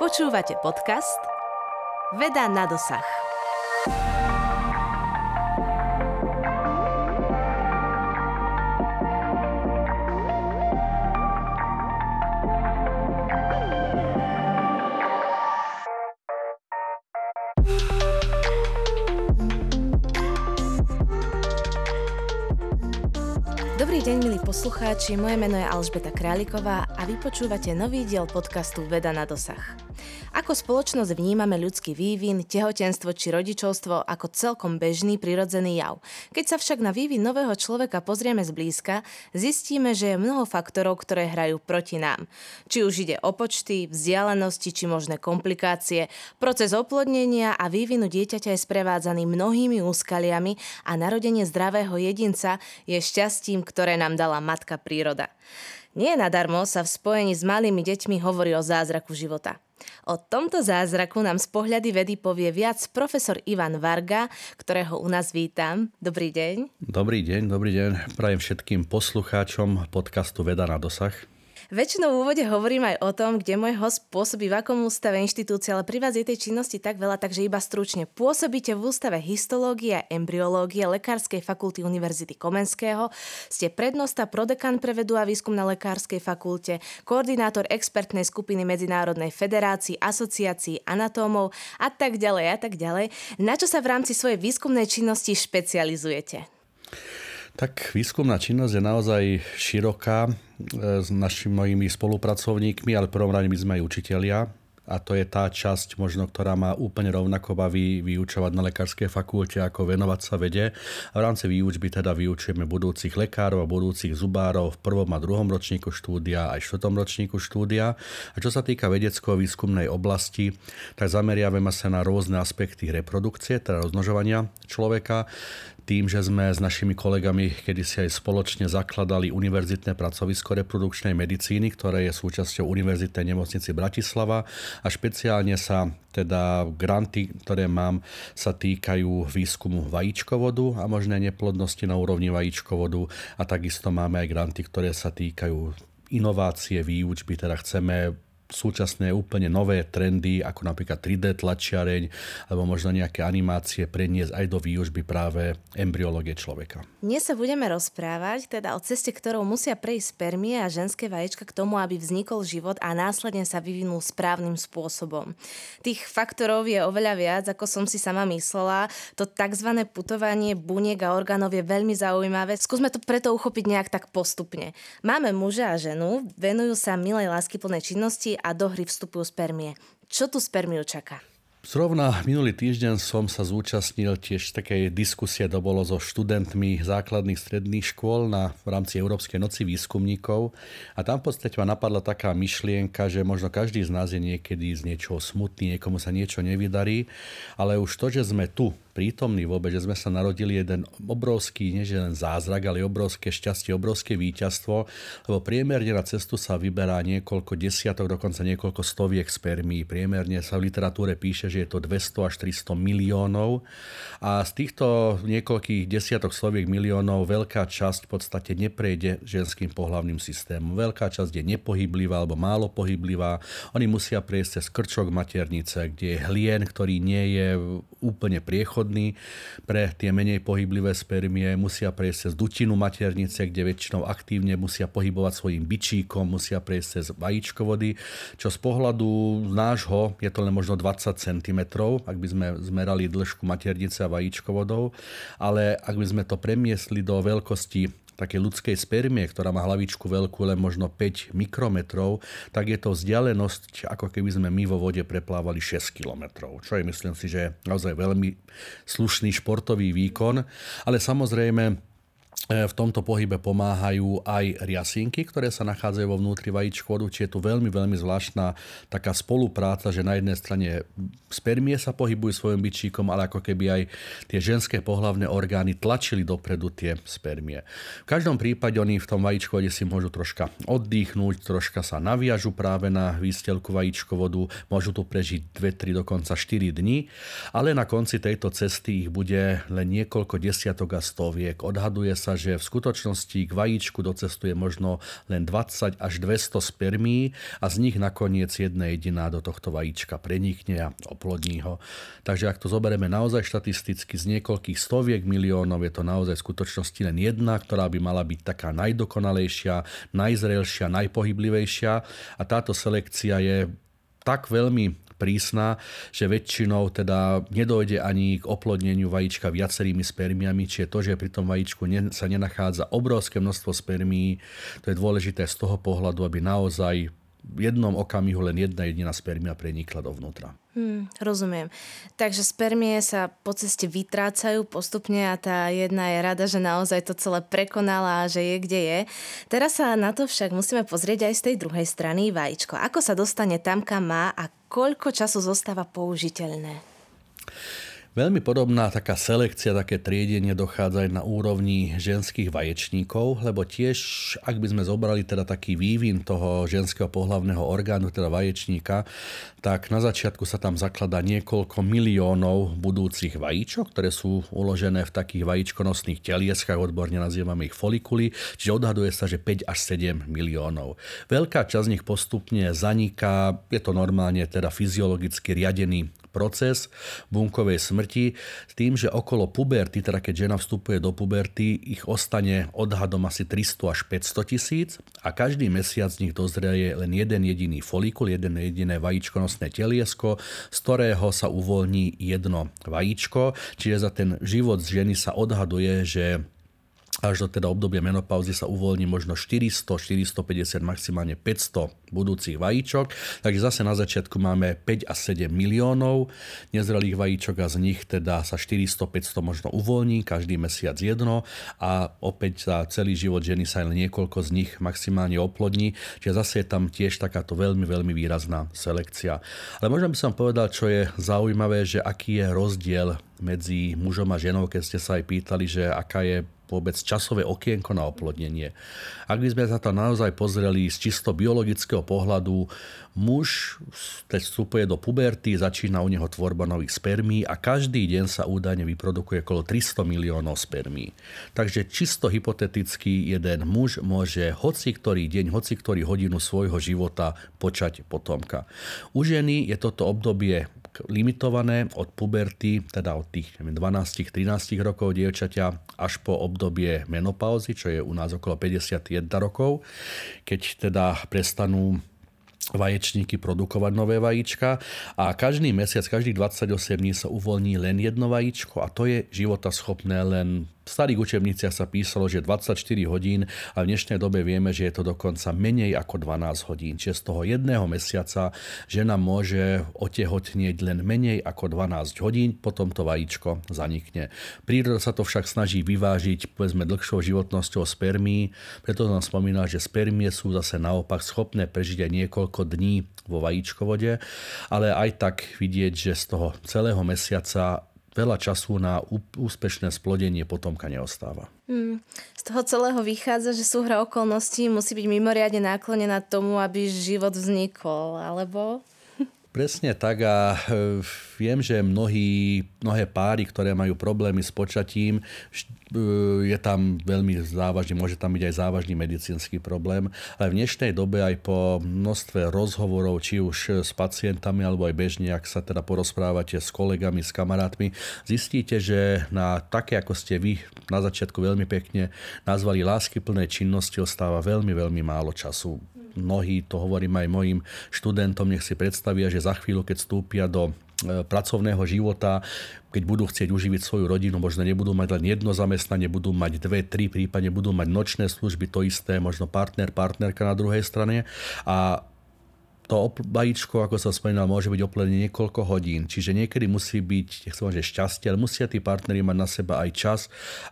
Počúvate podcast Veda na dosah. Dobrý deň, milí poslucháči, moje meno je Alžbeta Králiková a vy počúvate nový diel podcastu Veda na dosah. Ako spoločnosť vnímame ľudský vývin, tehotenstvo či rodičovstvo ako celkom bežný prirodzený jav. Keď sa však na vývin nového človeka pozrieme zblízka, zistíme, že je mnoho faktorov, ktoré hrajú proti nám. Či už ide o počty, vzdialenosti či možné komplikácie, proces oplodnenia a vývinu dieťaťa je sprevádzaný mnohými úskaliami a narodenie zdravého jedinca je šťastím, ktoré nám dala matka príroda. Nie nadarmo sa v spojení s malými deťmi hovorí o zázraku života. O tomto zázraku nám z pohľady vedy povie viac profesor Ivan Varga, ktorého u nás vítam. Dobrý deň. Dobrý deň, dobrý deň. Prajem všetkým poslucháčom podcastu Veda na dosah. Väčšinou v úvode hovorím aj o tom, kde môj host pôsobí v akom ústave inštitúcie, ale pri vás je tej činnosti tak veľa, takže iba stručne. Pôsobíte v ústave histológie a embryológie Lekárskej fakulty Univerzity Komenského, ste prednosta prodekan pre vedu a výskum na Lekárskej fakulte, koordinátor expertnej skupiny Medzinárodnej federácii, asociácií anatómov a tak ďalej a tak ďalej. Na čo sa v rámci svojej výskumnej činnosti špecializujete? Tak výskumná činnosť je naozaj široká e, s našimi mojimi spolupracovníkmi, ale prvom rade my sme aj učitelia a to je tá časť možno, ktorá má úplne rovnako baví vyučovať na lekárskej fakulte, ako venovať sa vede. A v rámci výučby teda vyučujeme budúcich lekárov a budúcich zubárov v prvom a druhom ročníku štúdia aj štvrtom ročníku štúdia. A čo sa týka vedecko-výskumnej oblasti, tak zameriavame sa na rôzne aspekty reprodukcie, teda rozmnožovania človeka tým, že sme s našimi kolegami kedysi aj spoločne zakladali univerzitné pracovisko reprodukčnej medicíny, ktoré je súčasťou Univerzitnej nemocnici Bratislava a špeciálne sa teda granty, ktoré mám, sa týkajú výskumu vajíčkovodu a možné neplodnosti na úrovni vajíčkovodu. A takisto máme aj granty, ktoré sa týkajú inovácie výučby, teda chceme súčasné úplne nové trendy, ako napríklad 3D tlačiareň, alebo možno nejaké animácie preniesť aj do výužby práve embryológie človeka. Dnes sa budeme rozprávať teda o ceste, ktorou musia prejsť spermie a ženské vaječka k tomu, aby vznikol život a následne sa vyvinul správnym spôsobom. Tých faktorov je oveľa viac, ako som si sama myslela. To tzv. putovanie buniek a orgánov je veľmi zaujímavé. Skúsme to preto uchopiť nejak tak postupne. Máme muža a ženu, venujú sa milej láskyplnej činnosti a do hry vstupujú spermie. Čo tu spermiu čaká? Zrovna minulý týždeň som sa zúčastnil tiež takej diskusie, to bolo so študentmi základných stredných škôl na, v rámci Európskej noci výskumníkov a tam v podstate ma napadla taká myšlienka, že možno každý z nás je niekedy z niečoho smutný, niekomu sa niečo nevydarí, ale už to, že sme tu prítomní vôbec, že sme sa narodili jeden obrovský, nie že len zázrak, ale obrovské šťastie, obrovské víťazstvo, lebo priemerne na cestu sa vyberá niekoľko desiatok, dokonca niekoľko stoviek spermí. Priemerne sa v literatúre píše, že je to 200 až 300 miliónov a z týchto niekoľkých desiatok stoviek miliónov veľká časť v podstate neprejde ženským pohlavným systémom. Veľká časť je nepohyblivá alebo málo pohyblivá. Oni musia prejsť cez krčok maternice, kde je hlien, ktorý nie je úplne priechodný vhodný pre tie menej pohyblivé spermie, musia prejsť cez dutinu maternice, kde väčšinou aktívne musia pohybovať svojim bičíkom, musia prejsť cez vajíčkovody, čo z pohľadu nášho je to len možno 20 cm, ak by sme zmerali dĺžku maternice a vajíčkovodov, ale ak by sme to premiesli do veľkosti také ľudskej spermie, ktorá má hlavičku veľkú len možno 5 mikrometrov, tak je to vzdialenosť, ako keby sme my vo vode preplávali 6 kilometrov, čo je myslím si, že naozaj veľmi slušný športový výkon. Ale samozrejme, v tomto pohybe pomáhajú aj riasinky, ktoré sa nachádzajú vo vnútri vajíčkovodu, či je tu veľmi, veľmi zvláštna taká spolupráca, že na jednej strane spermie sa pohybujú svojim byčíkom, ale ako keby aj tie ženské pohlavné orgány tlačili dopredu tie spermie. V každom prípade oni v tom vajíčkovode si môžu troška oddychnúť, troška sa naviažu práve na výstelku vajíčkovodu, môžu tu prežiť 2, 3, dokonca 4 dní, ale na konci tejto cesty ich bude len niekoľko desiatok a stoviek. Odhaduje sa, že v skutočnosti k vajíčku docestuje možno len 20 až 200 spermí a z nich nakoniec jedna jediná do tohto vajíčka prenikne a oplodní ho. Takže ak to zoberieme naozaj štatisticky z niekoľkých stoviek miliónov, je to naozaj v skutočnosti len jedna, ktorá by mala byť taká najdokonalejšia, najzrelšia, najpohyblivejšia a táto selekcia je tak veľmi prísna, že väčšinou teda nedojde ani k oplodneniu vajíčka viacerými spermiami, čiže to, že pri tom vajíčku sa nenachádza obrovské množstvo spermií, to je dôležité z toho pohľadu, aby naozaj v jednom okamihu len jedna jediná spermia prenikla dovnútra. Hmm, rozumiem. Takže spermie sa po ceste vytrácajú postupne a tá jedna je rada, že naozaj to celé prekonala a že je kde je. Teraz sa na to však musíme pozrieť aj z tej druhej strany vajíčko. Ako sa dostane tam, kam má a koľko času zostáva použiteľné? Veľmi podobná taká selekcia, také triedenie dochádza aj na úrovni ženských vaječníkov, lebo tiež, ak by sme zobrali teda taký vývin toho ženského pohlavného orgánu, teda vaječníka, tak na začiatku sa tam zakladá niekoľko miliónov budúcich vajíčok, ktoré sú uložené v takých vajíčkonosných telieskách, odborne nazývame ich folikuly, čiže odhaduje sa, že 5 až 7 miliónov. Veľká časť z nich postupne zaniká, je to normálne teda fyziologicky riadený proces bunkovej smrti s tým, že okolo puberty, teda keď žena vstupuje do puberty, ich ostane odhadom asi 300 až 500 tisíc a každý mesiac z nich dozrie len jeden jediný folikul, jeden jediné vajíčkonosné teliesko, z ktorého sa uvoľní jedno vajíčko. Čiže za ten život ženy sa odhaduje, že až do teda obdobia menopauzy sa uvoľní možno 400, 450, maximálne 500 budúcich vajíčok. Takže zase na začiatku máme 5 a 7 miliónov nezrelých vajíčok a z nich teda sa 400, 500 možno uvoľní, každý mesiac jedno a opäť za celý život ženy sa len niekoľko z nich maximálne oplodní. Čiže zase je tam tiež takáto veľmi, veľmi výrazná selekcia. Ale možno by som povedal, čo je zaujímavé, že aký je rozdiel medzi mužom a ženou, keď ste sa aj pýtali, že aká je vôbec časové okienko na oplodnenie. Ak by sme sa to naozaj pozreli z čisto biologického pohľadu, muž keď vstupuje do puberty, začína u neho tvorba nových spermí a každý deň sa údajne vyprodukuje okolo 300 miliónov spermí. Takže čisto hypoteticky jeden muž môže hoci ktorý deň, hoci ktorý hodinu svojho života počať potomka. U ženy je toto obdobie limitované od puberty, teda od tých 12-13 rokov dievčaťa až po obdobie menopauzy, čo je u nás okolo 51 rokov, keď teda prestanú vaječníky produkovať nové vajíčka. A každý mesiac, každých 28 dní sa uvoľní len jedno vajíčko a to je života schopné len starých učebniciach sa písalo, že 24 hodín a v dnešnej dobe vieme, že je to dokonca menej ako 12 hodín. Čiže z toho jedného mesiaca žena môže otehotnieť len menej ako 12 hodín, potom to vajíčko zanikne. Príroda sa to však snaží vyvážiť povedzme dlhšou životnosťou spermí, preto som spomínal, že spermie sú zase naopak schopné prežiť aj niekoľko dní vo vajíčkovode, ale aj tak vidieť, že z toho celého mesiaca veľa času na úspešné splodenie potomka neostáva. Hmm. Z toho celého vychádza, že súhra okolností musí byť mimoriadne náklonená tomu, aby život vznikol, alebo? Presne tak a e, viem, že mnohí, mnohé páry, ktoré majú problémy s počatím, e, je tam veľmi závažný, môže tam byť aj závažný medicínsky problém, ale v dnešnej dobe aj po množstve rozhovorov, či už s pacientami alebo aj bežne, ak sa teda porozprávate s kolegami, s kamarátmi, zistíte, že na také, ako ste vy na začiatku veľmi pekne nazvali láskyplné činnosti, ostáva veľmi, veľmi málo času mnohí, to hovorím aj mojim študentom, nech si predstavia, že za chvíľu, keď vstúpia do e, pracovného života, keď budú chcieť uživiť svoju rodinu, možno nebudú mať len jedno zamestnanie, budú mať dve, tri, prípadne budú mať nočné služby, to isté, možno partner, partnerka na druhej strane. A to vajíčko, ako som spomínal, môže byť oplené niekoľko hodín. Čiže niekedy musí byť, nechcem že šťastie, ale musia tí partneri mať na seba aj čas,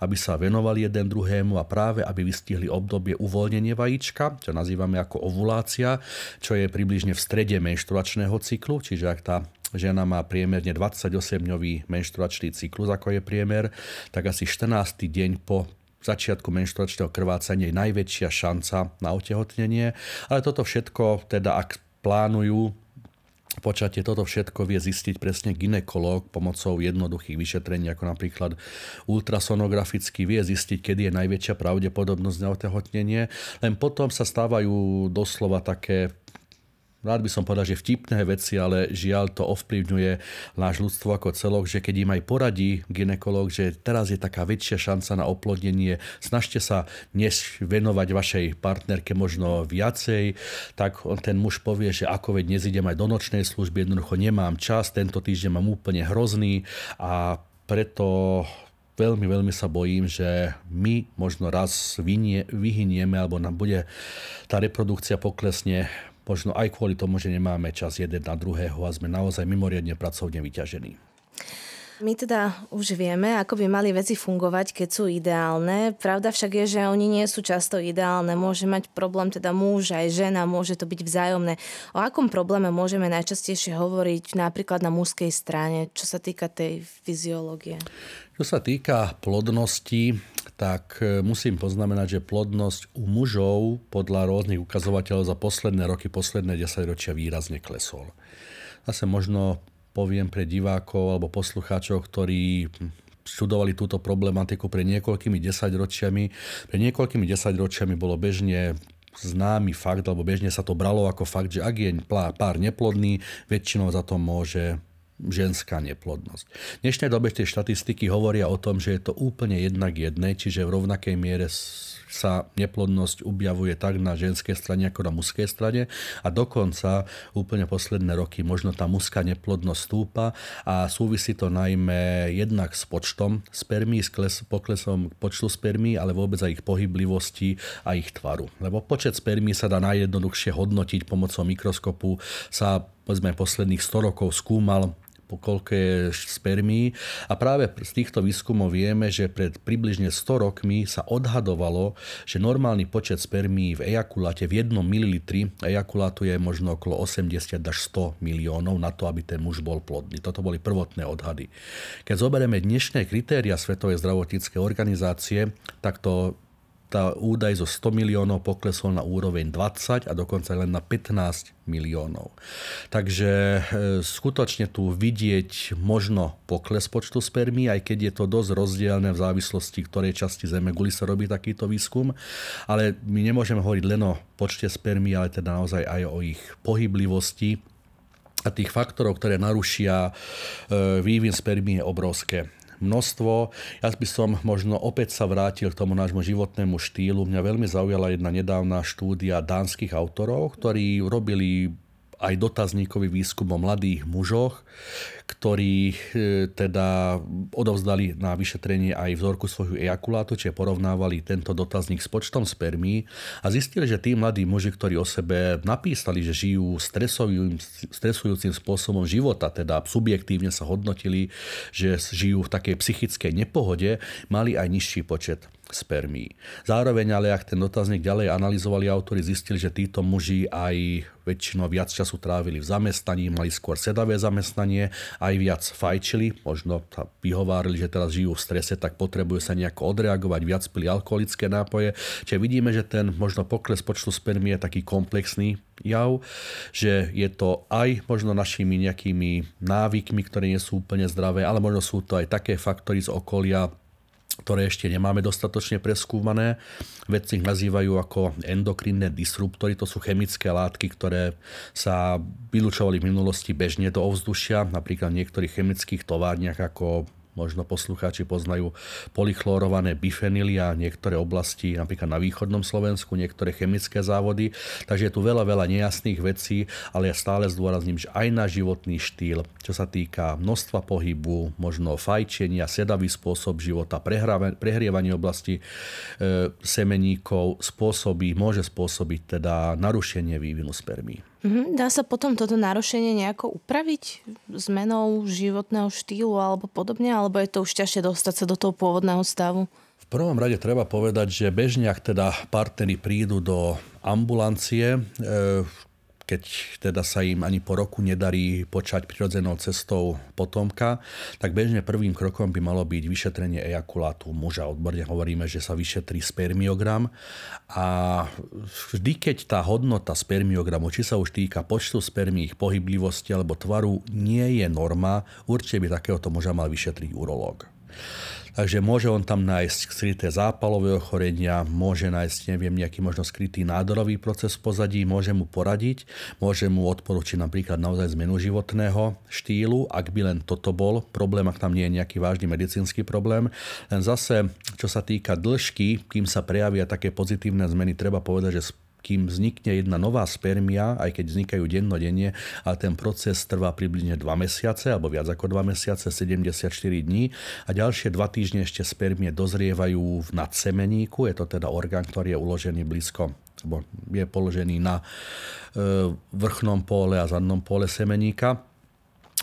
aby sa venovali jeden druhému a práve aby vystihli obdobie uvoľnenie vajíčka, čo nazývame ako ovulácia, čo je približne v strede menštruačného cyklu, čiže ak tá žena má priemerne 28-dňový menštruačný cyklus, ako je priemer, tak asi 14. deň po začiatku menštruačného krvácania je najväčšia šanca na otehotnenie. Ale toto všetko, teda ak plánujú počatie toto všetko vie zistiť presne ginekolog pomocou jednoduchých vyšetrení, ako napríklad ultrasonograficky vie zistiť, kedy je najväčšia pravdepodobnosť na otehotnenie. Len potom sa stávajú doslova také rád by som povedal, že vtipné veci, ale žiaľ to ovplyvňuje náš ľudstvo ako celok, že keď im aj poradí ginekolog, že teraz je taká väčšia šanca na oplodnenie, snažte sa dnes venovať vašej partnerke možno viacej, tak on ten muž povie, že ako veď dnes idem aj do nočnej služby, jednoducho nemám čas, tento týždeň mám úplne hrozný a preto veľmi, veľmi sa bojím, že my možno raz vynie, vyhynieme alebo nám bude tá reprodukcia poklesne možno aj kvôli tomu, že nemáme čas jeden na druhého a sme naozaj mimoriadne pracovne vyťažení. My teda už vieme, ako by mali veci fungovať, keď sú ideálne. Pravda však je, že oni nie sú často ideálne. Môže mať problém teda muž aj žena, môže to byť vzájomné. O akom probléme môžeme najčastejšie hovoriť napríklad na mužskej strane, čo sa týka tej fyziológie? Čo sa týka plodnosti, tak e, musím poznamenať, že plodnosť u mužov podľa rôznych ukazovateľov za posledné roky, posledné 10 ročia výrazne klesol. Zase možno poviem pre divákov alebo poslucháčov, ktorí študovali túto problematiku pre niekoľkými desaťročiami. Pre niekoľkými desaťročiami bolo bežne známy fakt, alebo bežne sa to bralo ako fakt, že ak je pár neplodný, väčšinou za to môže ženská neplodnosť. V dnešnej dobe tie štatistiky hovoria o tom, že je to úplne jednak jednej, čiže v rovnakej miere sa neplodnosť objavuje tak na ženskej strane ako na mužskej strane a dokonca úplne posledné roky možno tá mužská neplodnosť stúpa a súvisí to najmä jednak s počtom spermí, s kles, poklesom počtu spermí, ale vôbec aj ich pohyblivosti a ich tvaru. Lebo počet spermí sa dá najjednoduchšie hodnotiť pomocou mikroskopu, sa povedzme posledných 100 rokov skúmal koľko je spermí. A práve z týchto výskumov vieme, že pred približne 100 rokmi sa odhadovalo, že normálny počet spermí v ejakuláte v 1 ml ejakulátu je možno okolo 80 až 100 miliónov na to, aby ten muž bol plodný. Toto boli prvotné odhady. Keď zoberieme dnešné kritéria Svetovej zdravotníckej organizácie, tak to tá údaj zo 100 miliónov poklesol na úroveň 20 a dokonca len na 15 miliónov. Takže e, skutočne tu vidieť možno pokles počtu spermí, aj keď je to dosť rozdielne v závislosti, ktorej časti Zeme guli sa robí takýto výskum. Ale my nemôžeme hovoriť len o počte spermí, ale teda naozaj aj o ich pohyblivosti a tých faktorov, ktoré narušia e, vývin spermí je obrovské množstvo. Ja by som možno opäť sa vrátil k tomu nášmu životnému štýlu. Mňa veľmi zaujala jedna nedávna štúdia dánskych autorov, ktorí robili aj dotazníkový výskum o mladých mužoch, ktorí e, teda odovzdali na vyšetrenie aj vzorku svojho ejakulátu, čiže porovnávali tento dotazník s počtom spermí a zistili, že tí mladí muži, ktorí o sebe napísali, že žijú stresujúcim spôsobom života, teda subjektívne sa hodnotili, že žijú v takej psychickej nepohode, mali aj nižší počet spermí. Zároveň ale, ak ten dotazník ďalej analyzovali autori, zistili, že títo muži aj väčšinou viac času trávili v zamestnaní, mali skôr sedavé zamestnanie, aj viac fajčili, možno sa vyhovárali, že teraz žijú v strese, tak potrebujú sa nejako odreagovať, viac pili alkoholické nápoje. Čiže vidíme, že ten možno pokles počtu spermí je taký komplexný jav, že je to aj možno našimi nejakými návykmi, ktoré nie sú úplne zdravé, ale možno sú to aj také faktory z okolia, ktoré ešte nemáme dostatočne preskúmané. Vedci ich nazývajú ako endokrinné disruptory, to sú chemické látky, ktoré sa vylúčovali v minulosti bežne do ovzdušia, napríklad v niektorých chemických továrniach ako Možno poslucháči poznajú polychlorované bifenily a niektoré oblasti, napríklad na východnom Slovensku, niektoré chemické závody. Takže je tu veľa, veľa nejasných vecí, ale ja stále zdôrazním, že aj na životný štýl, čo sa týka množstva pohybu, možno fajčenia, sedavý spôsob života, prehrievanie oblasti e, semeníkov spôsobí, môže spôsobiť teda narušenie vývinu spermí. Mhm, dá sa potom toto narušenie nejako upraviť zmenou životného štýlu alebo podobne, alebo je to už ťažšie dostať sa do toho pôvodného stavu? V prvom rade treba povedať, že bežne, ak teda partnery prídu do ambulancie, e, keď teda sa im ani po roku nedarí počať prirodzenou cestou potomka, tak bežne prvým krokom by malo byť vyšetrenie ejakulátu muža. Odborne hovoríme, že sa vyšetrí spermiogram a vždy, keď tá hodnota spermiogramu, či sa už týka počtu spermí, ich pohyblivosti alebo tvaru, nie je norma, určite by takéhoto muža mal vyšetriť urológ. Takže môže on tam nájsť skryté zápalové ochorenia, môže nájsť, neviem, nejaký možno skrytý nádorový proces v pozadí, môže mu poradiť, môže mu odporučiť napríklad naozaj zmenu životného štýlu, ak by len toto bol problém, ak tam nie je nejaký vážny medicínsky problém. Len zase, čo sa týka dĺžky, kým sa prejavia také pozitívne zmeny, treba povedať, že kým vznikne jedna nová spermia, aj keď vznikajú dennodenne, ale ten proces trvá približne 2 mesiace, alebo viac ako 2 mesiace, 74 dní a ďalšie 2 týždne ešte spermie dozrievajú v nadsemeníku, je to teda orgán, ktorý je uložený blízko alebo je položený na e, vrchnom pole a zadnom pole semeníka.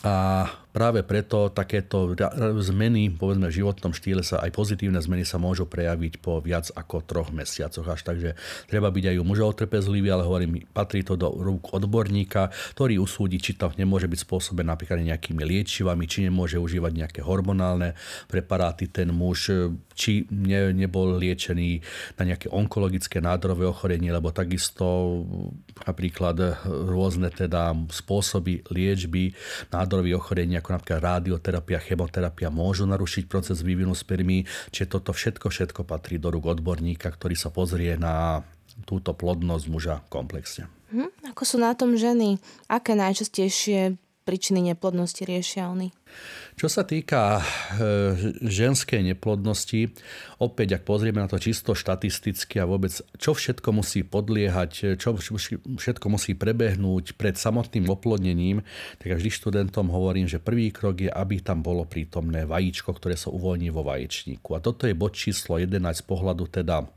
A práve preto takéto zmeny povedzme, v životnom štýle sa aj pozitívne zmeny sa môžu prejaviť po viac ako troch mesiacoch až. Takže treba byť aj u mužov trpezlivý, ale hovorím, patrí to do rúk odborníka, ktorý usúdi, či to nemôže byť spôsobené napríklad nejakými liečivami, či nemôže užívať nejaké hormonálne preparáty ten muž, či ne, nebol liečený na nejaké onkologické nádorové ochorenie, lebo takisto napríklad rôzne teda spôsoby liečby nádorových ochorení, ako napríklad radioterapia, chemoterapia môžu narušiť proces vývinu spermí, čiže toto všetko, všetko patrí do rúk odborníka, ktorý sa pozrie na túto plodnosť muža komplexne. Hm, ako sú na tom ženy? Aké najčastejšie príčiny neplodnosti riešia oni? Čo sa týka e, ženskej neplodnosti, opäť ak pozrieme na to čisto štatisticky a vôbec čo všetko musí podliehať, čo všetko musí prebehnúť pred samotným oplodnením, tak vždy študentom hovorím, že prvý krok je, aby tam bolo prítomné vajíčko, ktoré sa uvoľní vo vaječníku. A toto je bod číslo 11 z pohľadu teda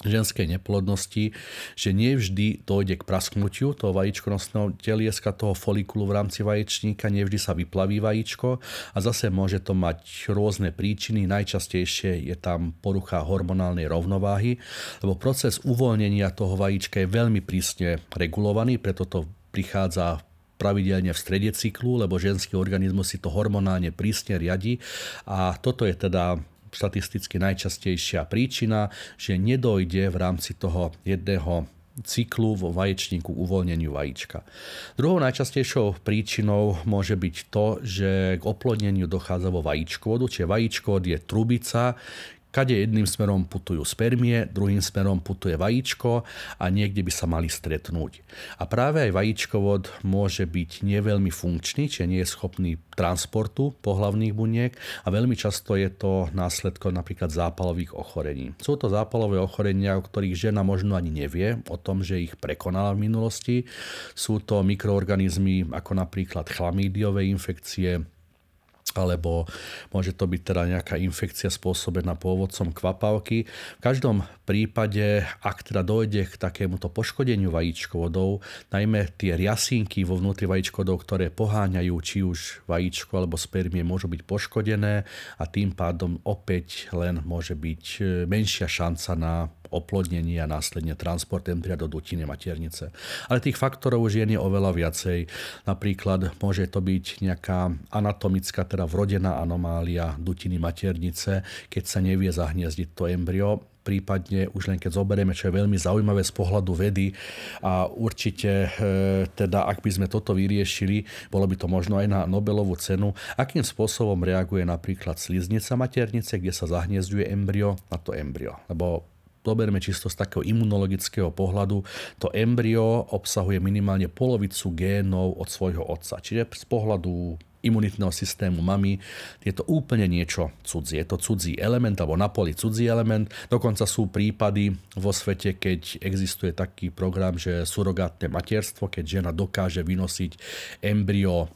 ženskej neplodnosti, že nevždy dojde k prasknutiu toho vajíčkonosného telieska, toho folikulu v rámci vaječníka, nevždy sa vyplaví vajíčko a zase môže to mať rôzne príčiny. Najčastejšie je tam porucha hormonálnej rovnováhy, lebo proces uvoľnenia toho vajíčka je veľmi prísne regulovaný, preto to prichádza pravidelne v strede cyklu, lebo ženský organizmus si to hormonálne prísne riadi a toto je teda štatisticky najčastejšia príčina, že nedojde v rámci toho jedného cyklu vo vaječníku uvoľneniu vajíčka. Druhou najčastejšou príčinou môže byť to, že k oplodneniu dochádza vo vajíčkovodu, čiže vajíčkovod je trubica, kade jedným smerom putujú spermie, druhým smerom putuje vajíčko a niekde by sa mali stretnúť. A práve aj vajíčkovod môže byť neveľmi funkčný, čiže nie je schopný transportu pohlavných buniek a veľmi často je to následkom napríklad zápalových ochorení. Sú to zápalové ochorenia, o ktorých žena možno ani nevie o tom, že ich prekonala v minulosti. Sú to mikroorganizmy ako napríklad chlamídiové infekcie, alebo môže to byť teda nejaká infekcia spôsobená pôvodcom kvapavky. V každom prípade, ak teda dojde k takémuto poškodeniu vajíčkovodov, najmä tie riasinky vo vnútri vajíčkodov, ktoré poháňajú či už vajíčko alebo spermie, môžu byť poškodené a tým pádom opäť len môže byť e, menšia šanca na oplodnenie a následne transport embria do dutiny maternice. Ale tých faktorov už je oveľa viacej. Napríklad môže to byť nejaká anatomická, teda vrodená anomália dutiny maternice, keď sa nevie zahniezdiť to embryo prípadne už len keď zoberieme, čo je veľmi zaujímavé z pohľadu vedy a určite e, teda ak by sme toto vyriešili, bolo by to možno aj na Nobelovú cenu, akým spôsobom reaguje napríklad sliznica maternice, kde sa zahniezduje embryo na to embryo. Lebo zoberme čisto z takého imunologického pohľadu, to embryo obsahuje minimálne polovicu génov od svojho otca. Čiže z pohľadu imunitného systému mami. Je to úplne niečo cudzie. Je to cudzí element, alebo na poli cudzí element. Dokonca sú prípady vo svete, keď existuje taký program, že surogátne materstvo, keď žena dokáže vynosiť embryo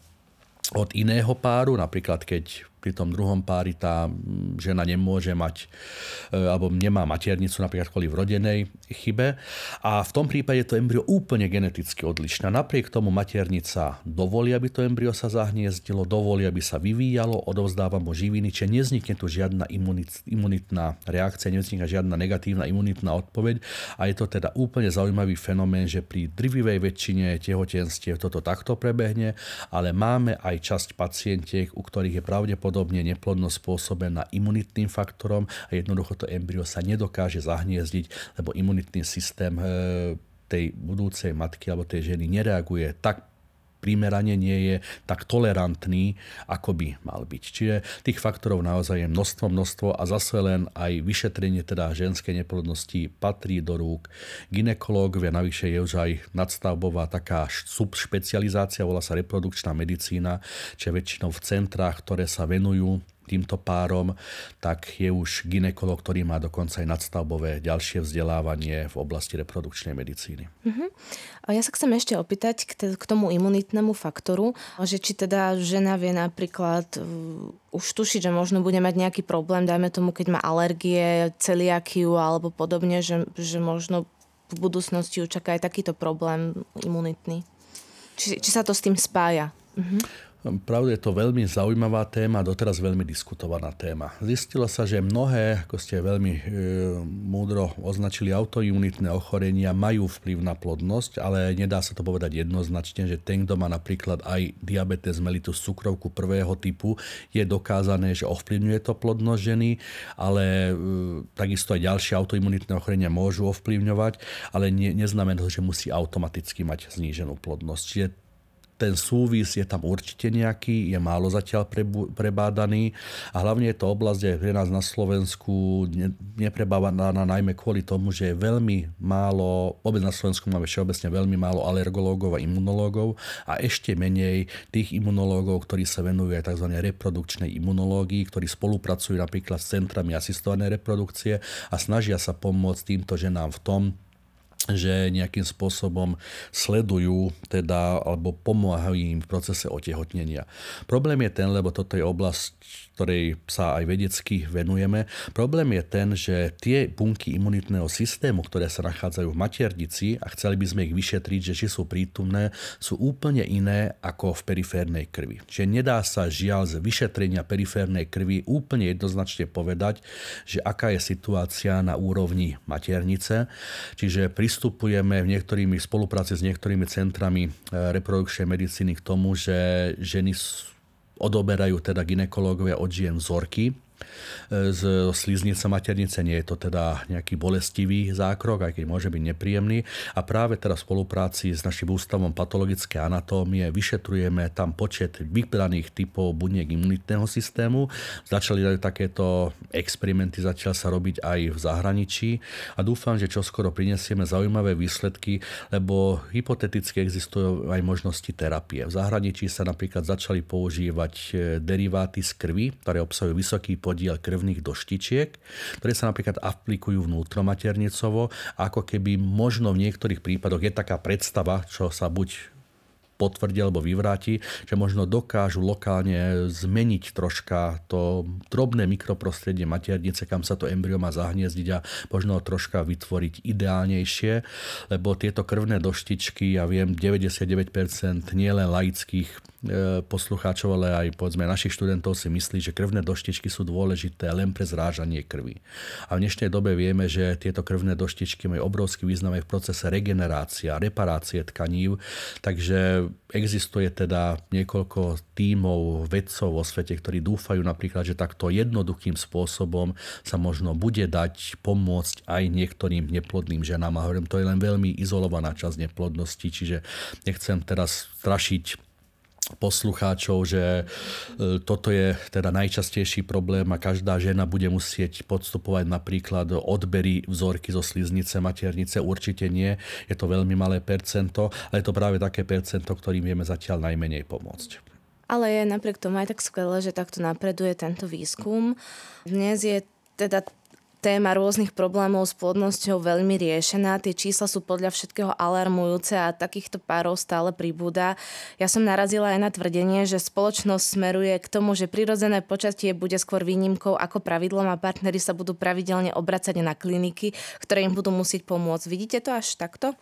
od iného páru, napríklad keď pri tom druhom pári tá žena nemôže mať e, alebo nemá maternicu napríklad kvôli vrodenej chybe. A v tom prípade to embryo úplne geneticky odlišné. Napriek tomu maternica dovolí, aby to embryo sa zahniezdilo, dovolí, aby sa vyvíjalo, odovzdáva mu živiny, čiže neznikne tu žiadna imunitná reakcia, nevzniká žiadna negatívna imunitná odpoveď. A je to teda úplne zaujímavý fenomén, že pri drvivej väčšine tehotenstiev toto takto prebehne, ale máme aj časť pacientiek, u ktorých je pravdepodobne neplodnosť spôsobená imunitným faktorom a jednoducho to embryo sa nedokáže zahniezdiť, lebo imunitný systém e, tej budúcej matky alebo tej ženy nereaguje tak primerane nie je tak tolerantný, ako by mal byť. Čiže tých faktorov naozaj je množstvo, množstvo a zase len aj vyšetrenie teda ženskej neplodnosti patrí do rúk ginekológovia, navyše je už aj nadstavbová taká subšpecializácia, volá sa reprodukčná medicína, čiže väčšinou v centrách, ktoré sa venujú týmto párom, tak je už ginekolog, ktorý má dokonca aj nadstavbové ďalšie vzdelávanie v oblasti reprodukčnej medicíny. Uh-huh. A ja sa chcem ešte opýtať k, t- k tomu imunitnému faktoru, že či teda žena vie napríklad už tušiť, že možno bude mať nejaký problém, dajme tomu, keď má alergie, celiakiu alebo podobne, že, že možno v budúcnosti ju čaká aj takýto problém imunitný. Či, či sa to s tým spája? Uh-huh. Pravde je to veľmi zaujímavá téma, doteraz veľmi diskutovaná téma. Zistilo sa, že mnohé, ako ste veľmi e, múdro označili, autoimunitné ochorenia majú vplyv na plodnosť, ale nedá sa to povedať jednoznačne, že ten, kto má napríklad aj diabetes mellitus cukrovku prvého typu, je dokázané, že ovplyvňuje to plodnosť ženy, ale e, takisto aj ďalšie autoimunitné ochorenia môžu ovplyvňovať, ale ne, neznamená to, že musí automaticky mať zníženú plodnosť. Čiže ten súvis je tam určite nejaký, je málo zatiaľ prebádaný a hlavne je to oblasť, kde pre nás na Slovensku neprebádaná najmä kvôli tomu, že je veľmi málo, vôbec na Slovensku máme všeobecne veľmi málo alergológov a imunológov a ešte menej tých imunológov, ktorí sa venujú aj tzv. reprodukčnej imunológii, ktorí spolupracujú napríklad s centrami asistovanej reprodukcie a snažia sa pomôcť týmto ženám v tom, že nejakým spôsobom sledujú teda, alebo pomáhajú im v procese otehotnenia. Problém je ten, lebo toto je oblasť, ktorej sa aj vedecky venujeme. Problém je ten, že tie bunky imunitného systému, ktoré sa nachádzajú v maternici a chceli by sme ich vyšetriť, že či sú prítomné, sú úplne iné ako v periférnej krvi. Čiže nedá sa žiaľ z vyšetrenia periférnej krvi úplne jednoznačne povedať, že aká je situácia na úrovni maternice. Čiže pristupujeme v niektorými spolupráci s niektorými centrami eh, reprodukčnej medicíny k tomu, že ženy odoberajú teda ginekológovia od žien vzorky z sliznice maternice. Nie je to teda nejaký bolestivý zákrok, aj keď môže byť nepríjemný. A práve teraz v spolupráci s našim ústavom patologické anatómie vyšetrujeme tam počet vybraných typov buniek imunitného systému. Začali takéto experimenty začal sa robiť aj v zahraničí a dúfam, že čoskoro prinesieme zaujímavé výsledky, lebo hypoteticky existujú aj možnosti terapie. V zahraničí sa napríklad začali používať deriváty z krvi, ktoré obsahujú vysoký podiel krvných doštičiek, ktoré sa napríklad aplikujú vnútromaternicovo, ako keby možno v niektorých prípadoch je taká predstava, čo sa buď potvrdí alebo vyvráti, že možno dokážu lokálne zmeniť troška to drobné mikroprostredie maternice, kam sa to embryo má zahniezdiť a možno troška vytvoriť ideálnejšie, lebo tieto krvné doštičky, ja viem, 99% nielen laických poslucháčov, ale aj povedzme našich študentov si myslí, že krvné doštičky sú dôležité len pre zrážanie krvi. A v dnešnej dobe vieme, že tieto krvné doštičky majú obrovský význam aj v procese regenerácia, reparácie tkanív, takže existuje teda niekoľko tímov vedcov vo svete, ktorí dúfajú napríklad, že takto jednoduchým spôsobom sa možno bude dať pomôcť aj niektorým neplodným ženám. A hovorím, to je len veľmi izolovaná časť neplodnosti, čiže nechcem teraz strašiť poslucháčov, že e, toto je teda najčastejší problém a každá žena bude musieť podstupovať napríklad odbery vzorky zo sliznice, maternice. Určite nie, je to veľmi malé percento, ale je to práve také percento, ktorým vieme zatiaľ najmenej pomôcť. Ale je napriek tomu aj tak skvelé, že takto napreduje tento výskum. Dnes je teda téma rôznych problémov s plodnosťou veľmi riešená. Tie čísla sú podľa všetkého alarmujúce a takýchto párov stále pribúda. Ja som narazila aj na tvrdenie, že spoločnosť smeruje k tomu, že prirodzené počatie bude skôr výnimkou ako pravidlom a partnery sa budú pravidelne obracať na kliniky, ktoré im budú musieť pomôcť. Vidíte to až takto?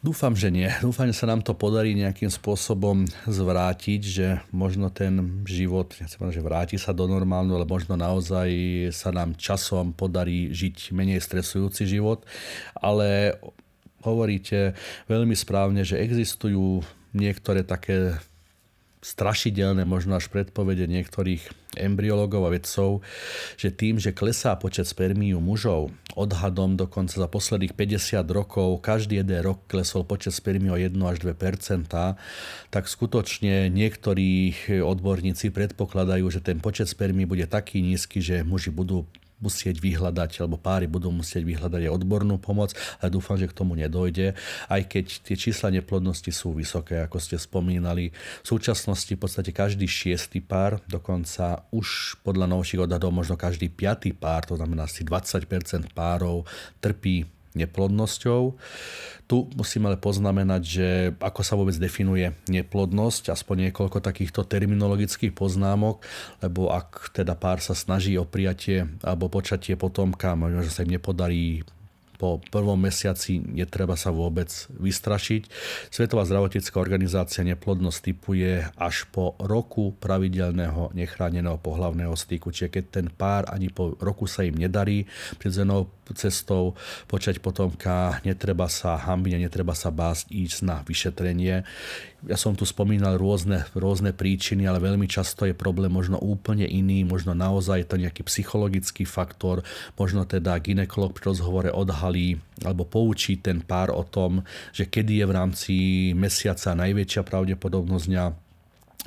Dúfam, že nie. Dúfam, že sa nám to podarí nejakým spôsobom zvrátiť, že možno ten život, nechcem povedať, že vráti sa do normálnu, ale možno naozaj sa nám časom podarí žiť menej stresujúci život. Ale hovoríte veľmi správne, že existujú niektoré také strašidelné, možno až predpovede niektorých embryologov a vedcov, že tým, že klesá počet spermí u mužov, odhadom dokonca za posledných 50 rokov, každý jeden rok klesol počet spermí o 1 až 2% tak skutočne niektorí odborníci predpokladajú, že ten počet spermí bude taký nízky, že muži budú musieť vyhľadať, alebo páry budú musieť vyhľadať aj odbornú pomoc, ale dúfam, že k tomu nedojde, aj keď tie čísla neplodnosti sú vysoké, ako ste spomínali. V súčasnosti v podstate každý šiestý pár, dokonca už podľa novších odhadov možno každý piatý pár, to znamená asi 20% párov trpí neplodnosťou. Tu musím ale poznamenať, že ako sa vôbec definuje neplodnosť, aspoň niekoľko takýchto terminologických poznámok, lebo ak teda pár sa snaží o prijatie alebo počatie potomka, možno, že sa im nepodarí po prvom mesiaci netreba sa vôbec vystrašiť. Svetová zdravotnícká organizácia neplodnosť typuje až po roku pravidelného nechráneného pohlavného styku. Čiže keď ten pár ani po roku sa im nedarí prirodzenou cestou počať potomka, netreba sa hambiť, netreba sa básť ísť na vyšetrenie. Ja som tu spomínal rôzne, rôzne príčiny, ale veľmi často je problém možno úplne iný, možno naozaj je to nejaký psychologický faktor, možno teda ginekolog pri rozhovore odhalí alebo poučí ten pár o tom, že kedy je v rámci mesiaca najväčšia pravdepodobnosť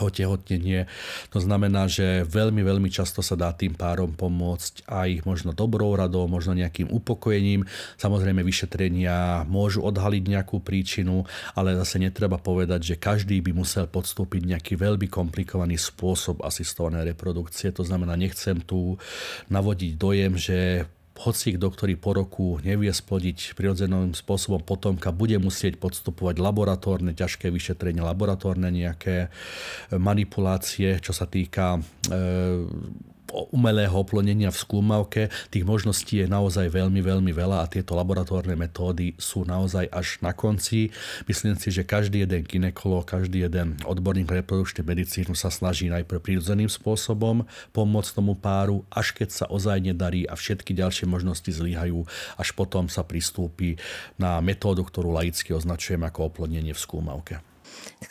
otehotnenie. To znamená, že veľmi, veľmi často sa dá tým párom pomôcť aj možno dobrou radou, možno nejakým upokojením. Samozrejme, vyšetrenia môžu odhaliť nejakú príčinu, ale zase netreba povedať, že každý by musel podstúpiť nejaký veľmi komplikovaný spôsob asistovanej reprodukcie. To znamená, nechcem tu navodiť dojem, že hoci kto, ktorý po roku nevie splodiť prirodzeným spôsobom potomka, bude musieť podstupovať laboratórne ťažké vyšetrenie, laboratórne nejaké manipulácie, čo sa týka e, umelého oplodnenia v skúmavke. Tých možností je naozaj veľmi, veľmi veľa a tieto laboratórne metódy sú naozaj až na konci. Myslím si, že každý jeden ginekolog, každý jeden odborník reprodukčnej medicínu sa snaží najprv prírodzeným spôsobom pomôcť tomu páru, až keď sa ozaj nedarí a všetky ďalšie možnosti zlyhajú, až potom sa pristúpi na metódu, ktorú laicky označujem ako oplodnenie v skúmavke.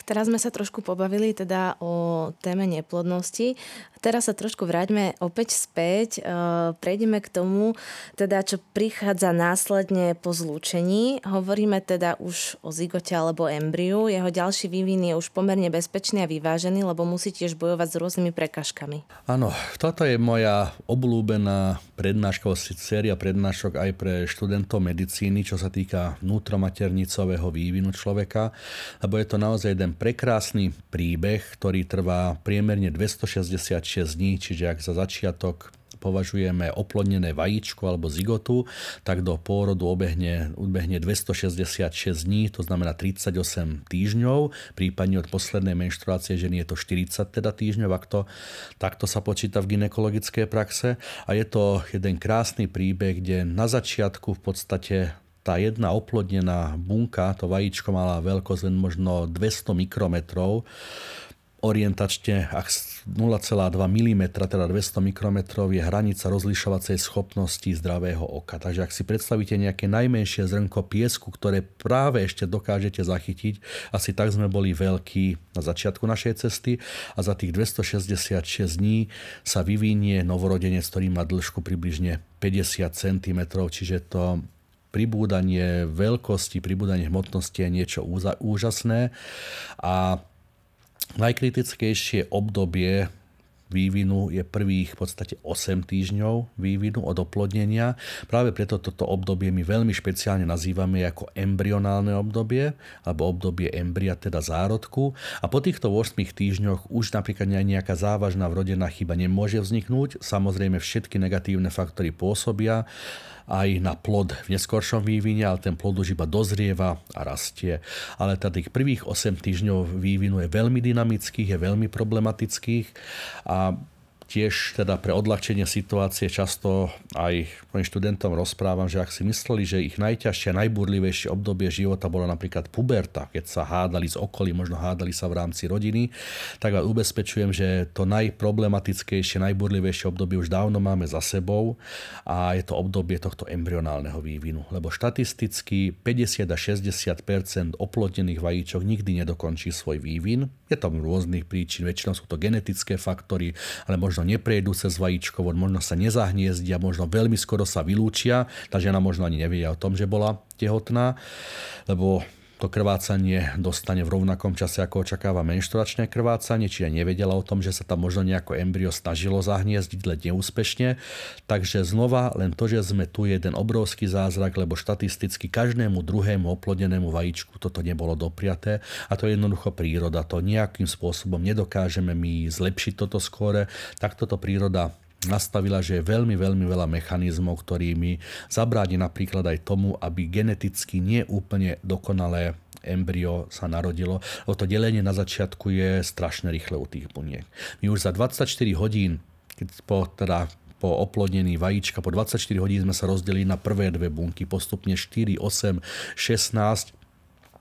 Teraz sme sa trošku pobavili teda o téme neplodnosti. Teraz sa trošku vráťme opäť späť. E, prejdeme k tomu, teda čo prichádza následne po zlúčení. Hovoríme teda už o zigote alebo embriu. Jeho ďalší vývin je už pomerne bezpečný a vyvážený, lebo musí tiež bojovať s rôznymi prekažkami. Áno, toto je moja obľúbená prednáška, séria prednášok aj pre študentov medicíny, čo sa týka vnútromaternicového vývinu človeka, lebo je to naozaj jeden prekrásny príbeh, ktorý trvá priemerne 266 dní, čiže ak za začiatok považujeme oplodnené vajíčko alebo zigotu, tak do pôrodu obehne, ubehne 266 dní, to znamená 38 týždňov, prípadne od poslednej menštruácie ženy je to 40 teda týždňov, ak to takto sa počíta v ginekologickej praxe. A je to jeden krásny príbeh, kde na začiatku v podstate tá jedna oplodnená bunka, to vajíčko mala veľkosť len možno 200 mikrometrov, orientačne, ak 0,2 mm, teda 200 mikrometrov je hranica rozlišovacej schopnosti zdravého oka. Takže ak si predstavíte nejaké najmenšie zrnko piesku, ktoré práve ešte dokážete zachytiť, asi tak sme boli veľkí na začiatku našej cesty a za tých 266 dní sa vyvinie novorodenec, ktorý má dĺžku približne 50 cm, čiže to pribúdanie veľkosti, pribúdanie hmotnosti je niečo úžasné a najkritickejšie obdobie vývinu je prvých v podstate 8 týždňov vývinu od oplodnenia. Práve preto toto obdobie my veľmi špeciálne nazývame ako embryonálne obdobie, alebo obdobie embria, teda zárodku. A po týchto 8 týždňoch už napríklad nejaká závažná vrodená chyba nemôže vzniknúť. Samozrejme všetky negatívne faktory pôsobia aj na plod v neskoršom vývine, ale ten plod už iba dozrieva a rastie. Ale tých prvých 8 týždňov vývinu je veľmi dynamických, je veľmi problematických a tiež teda pre odľahčenie situácie často aj mojim študentom rozprávam, že ak si mysleli, že ich najťažšie a najburlivejšie obdobie života bolo napríklad puberta, keď sa hádali z okolí, možno hádali sa v rámci rodiny, tak vás ubezpečujem, že to najproblematickejšie, najburlivejšie obdobie už dávno máme za sebou a je to obdobie tohto embryonálneho vývinu. Lebo štatisticky 50 až 60% oplodnených vajíčok nikdy nedokončí svoj vývin. Je tam rôznych príčin, väčšinou sú to genetické faktory, ale možno možno neprejdú cez vajíčkovod, možno sa nezahniezdia, možno veľmi skoro sa vylúčia. Tá žena možno ani nevie o tom, že bola tehotná, lebo to krvácanie dostane v rovnakom čase, ako očakáva menštruačné krvácanie, čiže nevedela o tom, že sa tam možno nejako embryo snažilo zahniezdiť, len neúspešne. Takže znova len to, že sme tu jeden obrovský zázrak, lebo štatisticky každému druhému oplodenému vajíčku toto nebolo dopriaté a to je jednoducho príroda. To nejakým spôsobom nedokážeme my zlepšiť toto skóre, tak toto príroda nastavila, že je veľmi, veľmi veľa mechanizmov, ktorými zabráni napríklad aj tomu, aby geneticky neúplne dokonalé embryo sa narodilo, lebo to delenie na začiatku je strašne rýchle u tých buniek. My už za 24 hodín, keď po, teda po oplodnení vajíčka, po 24 hodín sme sa rozdelili na prvé dve bunky, postupne 4, 8, 16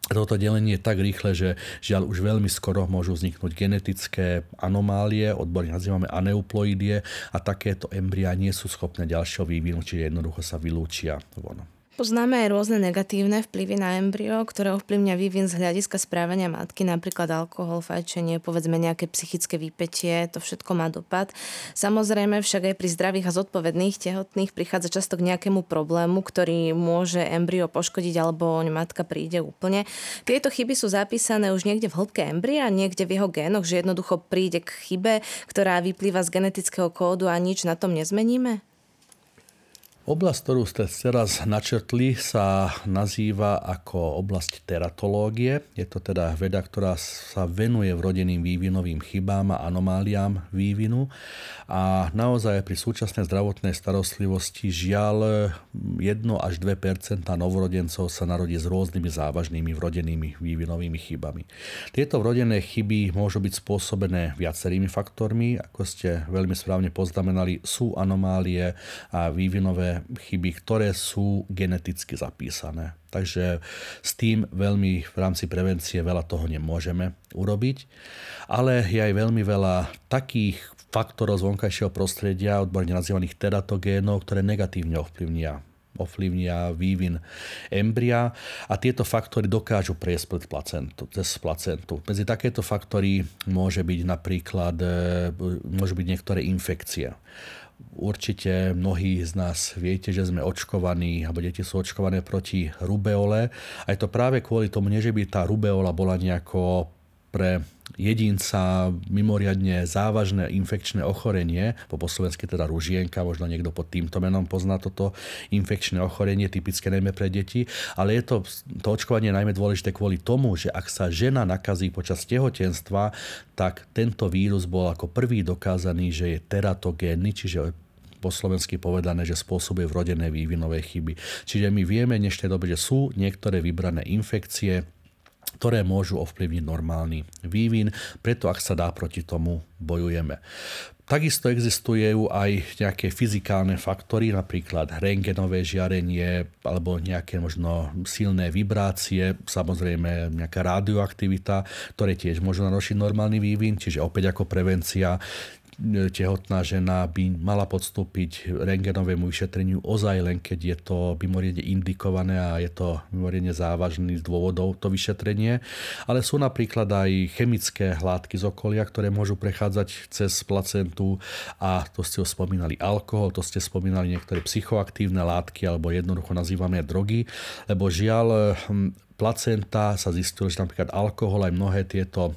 toto delenie je tak rýchle, že žiaľ už veľmi skoro môžu vzniknúť genetické anomálie, odborne nazývame aneuploidie a takéto embryá nie sú schopné ďalšieho vývinu, čiže jednoducho sa vylúčia von. Poznáme aj rôzne negatívne vplyvy na embryo, ktoré ovplyvňa vývin z hľadiska správania matky, napríklad alkohol, fajčenie, povedzme nejaké psychické výpetie, to všetko má dopad. Samozrejme však aj pri zdravých a zodpovedných tehotných prichádza často k nejakému problému, ktorý môže embryo poškodiť alebo matka príde úplne. Tieto chyby sú zapísané už niekde v hĺbke embria, niekde v jeho génoch, že jednoducho príde k chybe, ktorá vyplýva z genetického kódu a nič na tom nezmeníme? Oblasť, ktorú ste teraz načrtli, sa nazýva ako oblasť teratológie. Je to teda veda, ktorá sa venuje vrodeným vývinovým chybám a anomáliám vývinu. A naozaj pri súčasnej zdravotnej starostlivosti žiaľ 1 až 2% novorodencov sa narodí s rôznymi závažnými vrodenými vývinovými chybami. Tieto vrodené chyby môžu byť spôsobené viacerými faktormi. Ako ste veľmi správne poznamenali, sú anomálie a vývinové chyby, ktoré sú geneticky zapísané. Takže s tým veľmi v rámci prevencie veľa toho nemôžeme urobiť. Ale je aj veľmi veľa takých faktorov z vonkajšieho prostredia, odborne nazývaných teratogénov, ktoré negatívne ovplyvnia ovplyvnia vývin embria a tieto faktory dokážu prejsť placentu, cez placentu. Medzi takéto faktory môže byť napríklad, e, môžu byť niektoré infekcie. Určite mnohí z nás viete, že sme očkovaní, alebo deti sú očkované proti rubeole. A je to práve kvôli tomu, nie že by tá rubeola bola nejako pre jedinca mimoriadne závažné infekčné ochorenie, po slovensky teda ružienka, možno niekto pod týmto menom pozná toto infekčné ochorenie, typické najmä pre deti, ale je to, to očkovanie najmä dôležité kvôli tomu, že ak sa žena nakazí počas tehotenstva, tak tento vírus bol ako prvý dokázaný, že je teratogénny, čiže po slovensky povedané, že spôsobuje vrodené vývinové chyby. Čiže my vieme v dnešnej dobe, že sú niektoré vybrané infekcie, ktoré môžu ovplyvniť normálny vývin, preto ak sa dá proti tomu bojujeme. Takisto existujú aj nejaké fyzikálne faktory, napríklad rengenové žiarenie alebo nejaké možno silné vibrácie, samozrejme nejaká radioaktivita, ktoré tiež môžu narušiť normálny vývin, čiže opäť ako prevencia tehotná žena by mala podstúpiť rengenovému vyšetreniu ozaj len, keď je to mimoriadne indikované a je to mimoriadne závažný z dôvodov to vyšetrenie. Ale sú napríklad aj chemické látky z okolia, ktoré môžu prechádzať cez placentu a to ste spomínali alkohol, to ste spomínali niektoré psychoaktívne látky alebo jednoducho nazývame drogy, lebo žiaľ hm, placenta sa zistilo, že napríklad alkohol aj mnohé tieto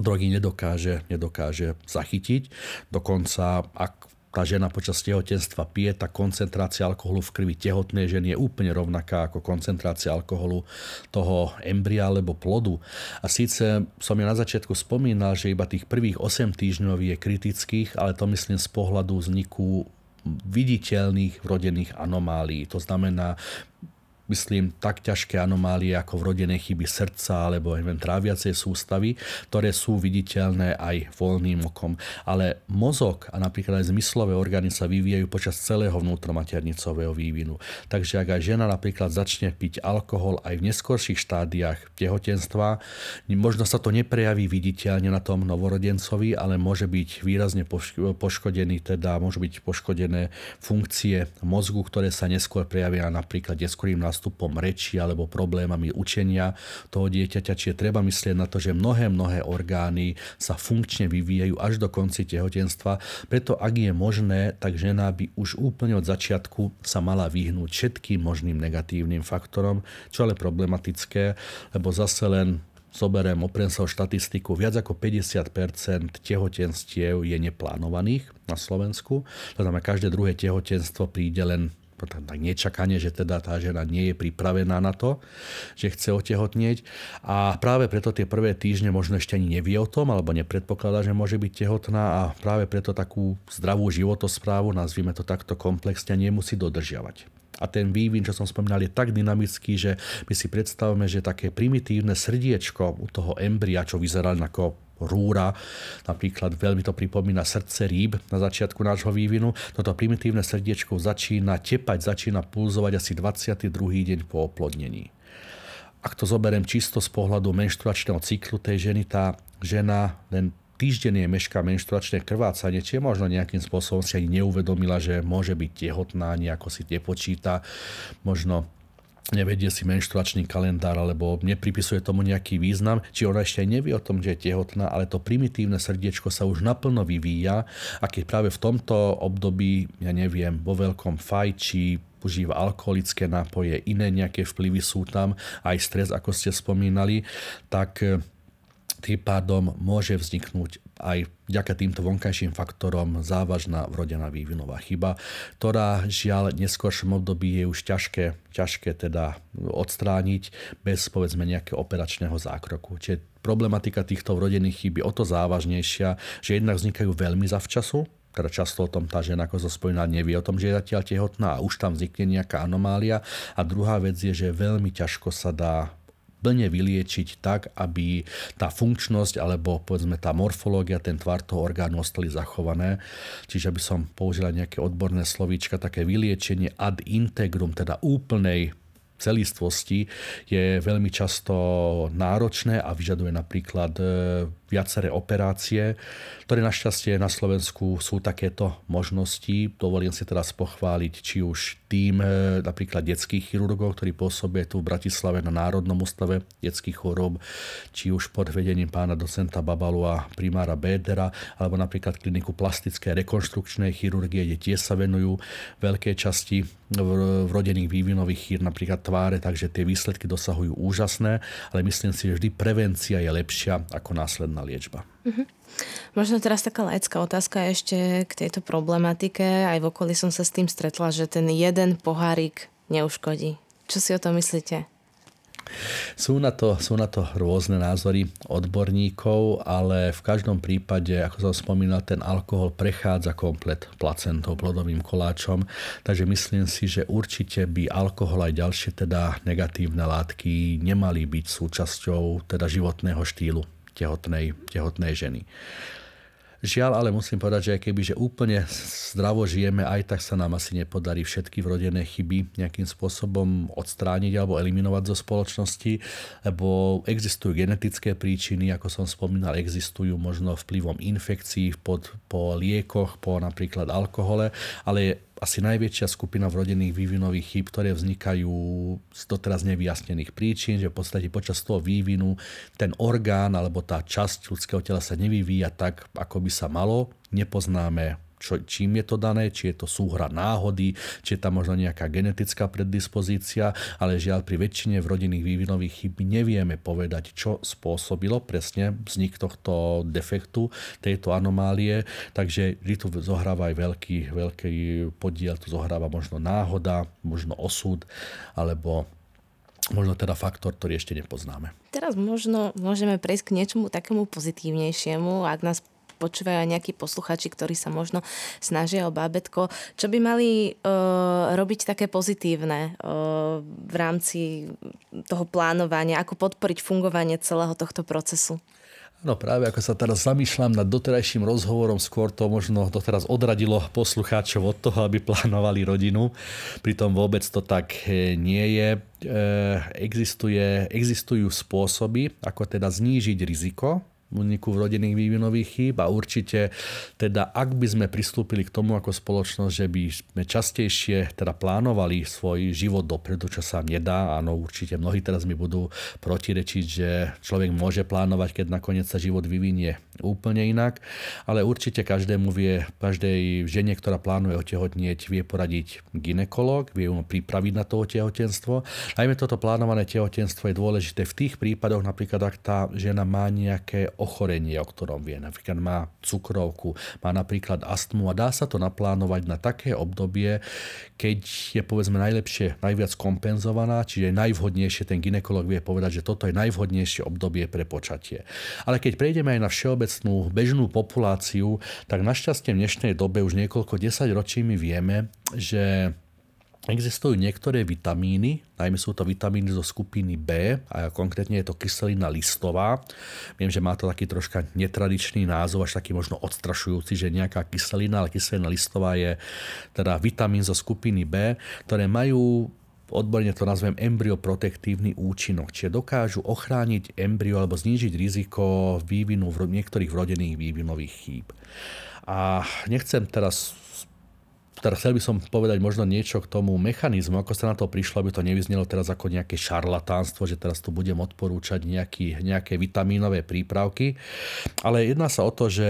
drogy nedokáže, nedokáže zachytiť. Dokonca, ak tá žena počas tehotenstva pije, tá koncentrácia alkoholu v krvi tehotnej ženy je úplne rovnaká ako koncentrácia alkoholu toho embria alebo plodu. A síce som ja na začiatku spomínal, že iba tých prvých 8 týždňov je kritických, ale to myslím z pohľadu vzniku viditeľných vrodených anomálií. To znamená myslím, tak ťažké anomálie ako vrodené chyby srdca alebo neviem, tráviacej sústavy, ktoré sú viditeľné aj voľným okom. Ale mozog a napríklad aj zmyslové orgány sa vyvíjajú počas celého vnútromaternicového vývinu. Takže ak aj žena napríklad začne piť alkohol aj v neskorších štádiách tehotenstva, možno sa to neprejaví viditeľne na tom novorodencovi, ale môže byť výrazne poškodený, teda môžu byť poškodené funkcie mozgu, ktoré sa neskôr prejavia napríklad neskorým nástupom nástupom reči alebo problémami učenia toho dieťaťa. Čiže treba myslieť na to, že mnohé, mnohé orgány sa funkčne vyvíjajú až do konci tehotenstva. Preto ak je možné, tak žena by už úplne od začiatku sa mala vyhnúť všetkým možným negatívnym faktorom, čo ale problematické, lebo zase len zoberiem, opriem sa o štatistiku, viac ako 50% tehotenstiev je neplánovaných na Slovensku. To znamená, každé druhé tehotenstvo príde len tak nečakanie, že teda tá žena nie je pripravená na to, že chce otehotnieť. A práve preto tie prvé týždne možno ešte ani nevie o tom, alebo nepredpokladá, že môže byť tehotná a práve preto takú zdravú životosprávu, nazvime to takto komplexne, nemusí dodržiavať. A ten vývin, čo som spomínal, je tak dynamický, že my si predstavme, že také primitívne srdiečko u toho embria, čo vyzerá ako rúra, napríklad veľmi to pripomína srdce rýb na začiatku nášho vývinu. Toto primitívne srdiečko začína tepať, začína pulzovať asi 22. deň po oplodnení. Ak to zoberiem čisto z pohľadu menštruačného cyklu tej ženy, tá žena len týždenne mešká menštruačné krvácanie, či možno nejakým spôsobom si ani neuvedomila, že môže byť tehotná, nejako si nepočíta, možno nevedie si menštruačný kalendár alebo nepripisuje tomu nejaký význam, či ona ešte aj nevie o tom, že je tehotná, ale to primitívne srdiečko sa už naplno vyvíja a keď práve v tomto období, ja neviem, vo veľkom fajči, užíva alkoholické nápoje, iné nejaké vplyvy sú tam, aj stres, ako ste spomínali, tak tým pádom môže vzniknúť aj vďaka týmto vonkajším faktorom závažná vrodená vývinová chyba, ktorá žiaľ v neskôršom období je už ťažké, ťažké teda odstrániť bez povedzme nejakého operačného zákroku. Čiže problematika týchto vrodených chýb je o to závažnejšia, že jednak vznikajú veľmi zavčasu, teda často o tom tá žena, ako zo spomínal, nevie o tom, že je zatiaľ tehotná a už tam vznikne nejaká anomália. A druhá vec je, že veľmi ťažko sa dá plne vyliečiť tak, aby tá funkčnosť alebo povedzme tá morfológia, ten tvar toho orgánu ostali zachované. Čiže by som použila nejaké odborné slovíčka, také vyliečenie ad integrum, teda úplnej celistvosti je veľmi často náročné a vyžaduje napríklad e, viaceré operácie, ktoré našťastie na Slovensku sú takéto možnosti. Dovolím si teraz pochváliť či už tým e, napríklad detských chirurgov, ktorí pôsobia tu v Bratislave na Národnom ústave detských chorób, či už pod vedením pána docenta Babalu a primára Bédera, alebo napríklad kliniku plastické rekonštrukčnej chirurgie, kde tiež sa venujú veľké časti vrodených vývinových chýr, napríklad tváre, takže tie výsledky dosahujú úžasné, ale myslím si, že vždy prevencia je lepšia ako následná liečba. Mm-hmm. Možno teraz taká laická otázka ešte k tejto problematike. Aj v okolí som sa s tým stretla, že ten jeden pohárik neuškodí. Čo si o tom myslíte? Sú na, to, sú na to rôzne názory odborníkov, ale v každom prípade, ako som spomínal, ten alkohol prechádza komplet placentou, plodovým koláčom, takže myslím si, že určite by alkohol aj ďalšie teda negatívne látky nemali byť súčasťou teda životného štýlu tehotnej, tehotnej ženy. Žiaľ, ale musím povedať, že keby že úplne zdravo žijeme, aj tak sa nám asi nepodarí všetky vrodené chyby nejakým spôsobom odstrániť alebo eliminovať zo spoločnosti, lebo existujú genetické príčiny, ako som spomínal, existujú možno vplyvom infekcií pod, po liekoch, po napríklad alkohole, ale asi najväčšia skupina vrodených vývinových chýb, ktoré vznikajú z doteraz nevyjasnených príčin, že v podstate počas toho vývinu ten orgán alebo tá časť ľudského tela sa nevyvíja tak, ako by sa malo. Nepoznáme čo, čím je to dané, či je to súhra náhody, či je tam možno nejaká genetická predispozícia, ale žiaľ pri väčšine v rodinných vývinových chyb nevieme povedať, čo spôsobilo presne vznik tohto defektu, tejto anomálie, takže tu zohráva aj veľký, veľký podiel, tu zohráva možno náhoda, možno osud, alebo možno teda faktor, ktorý ešte nepoznáme. Teraz možno môžeme prejsť k niečomu takému pozitívnejšiemu, ak nás počúvajú aj nejakí posluchači, ktorí sa možno snažia o bábetko. Čo by mali uh, robiť také pozitívne uh, v rámci toho plánovania? Ako podporiť fungovanie celého tohto procesu? No práve ako sa teraz zamýšľam nad doterajším rozhovorom, skôr to možno doteraz odradilo poslucháčov od toho, aby plánovali rodinu. Pritom vôbec to tak e, nie je. Existuje, existujú spôsoby, ako teda znížiť riziko úniku rodinných vývinových chýb a určite teda ak by sme pristúpili k tomu ako spoločnosť, že by sme častejšie teda plánovali svoj život dopredu, čo sa nedá, áno určite mnohí teraz mi budú protirečiť, že človek môže plánovať, keď nakoniec sa život vyvinie úplne inak, ale určite každému vie, každej žene, ktorá plánuje otehotnieť, vie poradiť ginekolog, vie ju pripraviť na to tehotenstvo. Najmä toto plánované tehotenstvo je dôležité v tých prípadoch, napríklad ak tá žena má nejaké ochorenie, o ktorom vie. Napríklad má cukrovku, má napríklad astmu a dá sa to naplánovať na také obdobie, keď je povedzme najlepšie, najviac kompenzovaná, čiže najvhodnejšie ten ginekolog vie povedať, že toto je najvhodnejšie obdobie pre počatie. Ale keď prejdeme aj na všeobecnú bežnú populáciu, tak našťastie v dnešnej dobe už niekoľko desať ročí my vieme, že Existujú niektoré vitamíny, najmä sú to vitamíny zo skupiny B a konkrétne je to kyselina listová. Viem, že má to taký troška netradičný názov, až taký možno odstrašujúci, že nejaká kyselina, ale kyselina listová je teda vitamín zo skupiny B, ktoré majú odborne to nazvem embryoprotektívny účinok, čiže dokážu ochrániť embryo alebo znížiť riziko vývinu v niektorých vrodených vývinových chýb. A nechcem teraz teda chcel by som povedať možno niečo k tomu mechanizmu, ako sa na to prišlo, aby to nevyznelo teraz ako nejaké šarlatánstvo, že teraz tu budem odporúčať nejaký, nejaké vitamínové prípravky. Ale jedná sa o to, že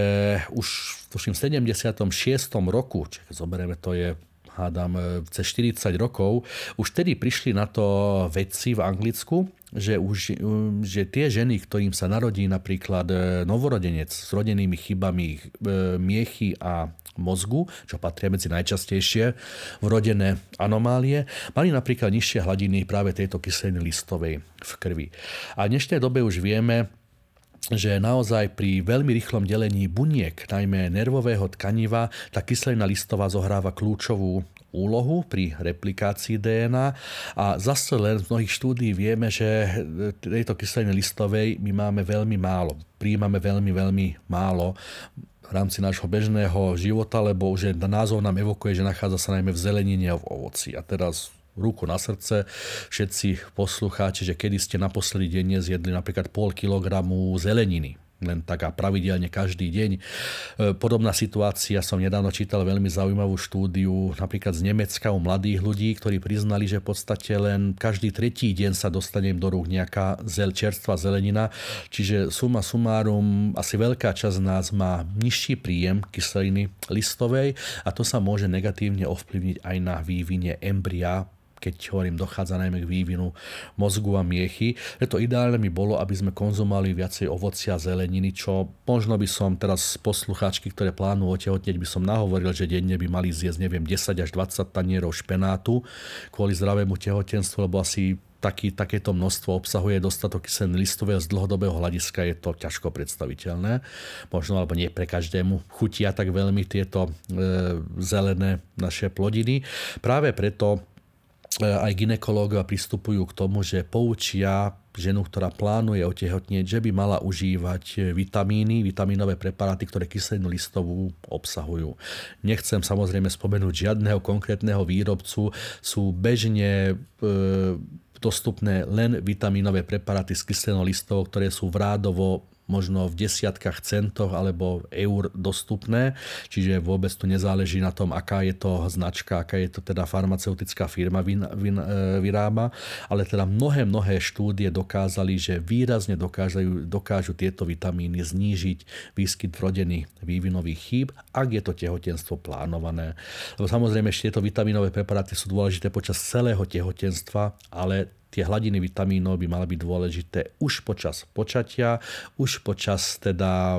už tuším, v 76. roku, čiže zoberieme, to je hádam, cez 40 rokov, už tedy prišli na to vedci v Anglicku, že, už, že tie ženy, ktorým sa narodí napríklad novorodenec s rodenými chybami e, miechy a mozgu, čo patria medzi najčastejšie vrodené anomálie, mali napríklad nižšie hladiny práve tejto kyseliny listovej v krvi. A v dnešnej dobe už vieme, že naozaj pri veľmi rýchlom delení buniek, najmä nervového tkaniva, tá kyselina listová zohráva kľúčovú úlohu pri replikácii DNA a zase len z mnohých štúdí vieme, že tejto kyseliny listovej my máme veľmi málo. Príjmame veľmi, veľmi málo v rámci nášho bežného života, lebo už názov nám evokuje, že nachádza sa najmä v zelenine a v ovoci. A teraz ruku na srdce, všetci poslucháči, že kedy ste naposledy denne zjedli napríklad pol kilogramu zeleniny len tak a pravidelne každý deň. E, podobná situácia som nedávno čítal veľmi zaujímavú štúdiu napríklad z Nemecka u mladých ľudí, ktorí priznali, že v podstate len každý tretí deň sa dostane do rúk nejaká zel, čerstvá zelenina. Čiže suma sumárum, asi veľká časť z nás má nižší príjem kyseliny listovej a to sa môže negatívne ovplyvniť aj na vývine embria keď hovorím, dochádza najmä k vývinu mozgu a miechy. Preto ideálne mi bolo, aby sme konzumovali viacej ovocia a zeleniny, čo možno by som teraz poslucháčky, ktoré plánujú otehotneť, by som nahovoril, že denne by mali zjesť, neviem, 10 až 20 tanierov špenátu kvôli zdravému tehotenstvu, lebo asi taký, takéto množstvo obsahuje dostatok kyseliny listového z dlhodobého hľadiska je to ťažko predstaviteľné. Možno alebo nie pre každému chutia tak veľmi tieto e, zelené naše plodiny. Práve preto aj ginekológovia pristupujú k tomu, že poučia ženu, ktorá plánuje otehotnieť, že by mala užívať vitamíny, vitamínové preparáty, ktoré kyselinu listovú obsahujú. Nechcem samozrejme spomenúť žiadneho konkrétneho výrobcu, sú bežne e, dostupné len vitamínové preparáty s kyselinou listovou, ktoré sú v rádovo možno v desiatkách centov alebo eur dostupné, čiže vôbec tu nezáleží na tom, aká je to značka, aká je to teda farmaceutická firma vyn, vyn, e, vyrába, ale teda mnohé, mnohé štúdie dokázali, že výrazne dokážu, dokážu tieto vitamíny znížiť výskyt vrodených vývinových chýb, ak je to tehotenstvo plánované. Lebo samozrejme ešte tieto vitamínové preparáty sú dôležité počas celého tehotenstva, ale tie hladiny vitamínov by mali byť dôležité už počas počatia, už počas teda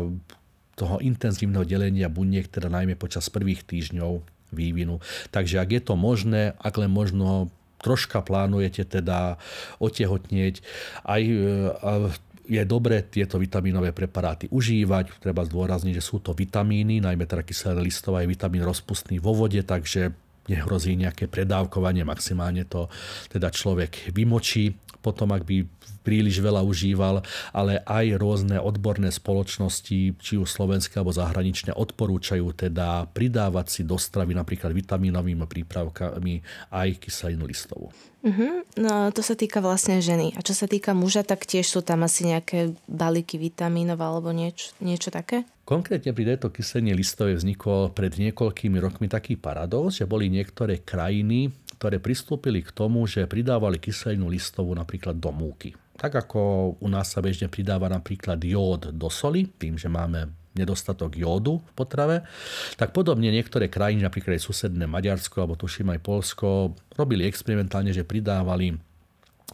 toho intenzívneho delenia buniek, teda najmä počas prvých týždňov vývinu. Takže ak je to možné, ak len možno troška plánujete teda otehotnieť, aj e, je dobré tieto vitamínové preparáty užívať. Treba zdôrazniť, že sú to vitamíny, najmä teda kyselé listové je vitamín rozpustný vo vode, takže nehrozí nejaké predávkovanie, maximálne to teda človek vymočí. Potom, ak by príliš veľa užíval, ale aj rôzne odborné spoločnosti, či už slovenské alebo zahraničné, odporúčajú teda pridávať si do stravy napríklad vitamínovými prípravkami aj kyselinu listovú. Uh-huh. No to sa týka vlastne ženy. A čo sa týka muža, tak tiež sú tam asi nejaké balíky vitamínov alebo nieč, niečo také? Konkrétne pri tejto kyseline listovej vznikol pred niekoľkými rokmi taký paradox, že boli niektoré krajiny, ktoré pristúpili k tomu, že pridávali kyselinu listovú napríklad do múky. Tak ako u nás sa bežne pridáva napríklad jód do soli, tým, že máme nedostatok jódu v potrave, tak podobne niektoré krajiny, napríklad aj susedné Maďarsko alebo tuším aj Polsko, robili experimentálne, že pridávali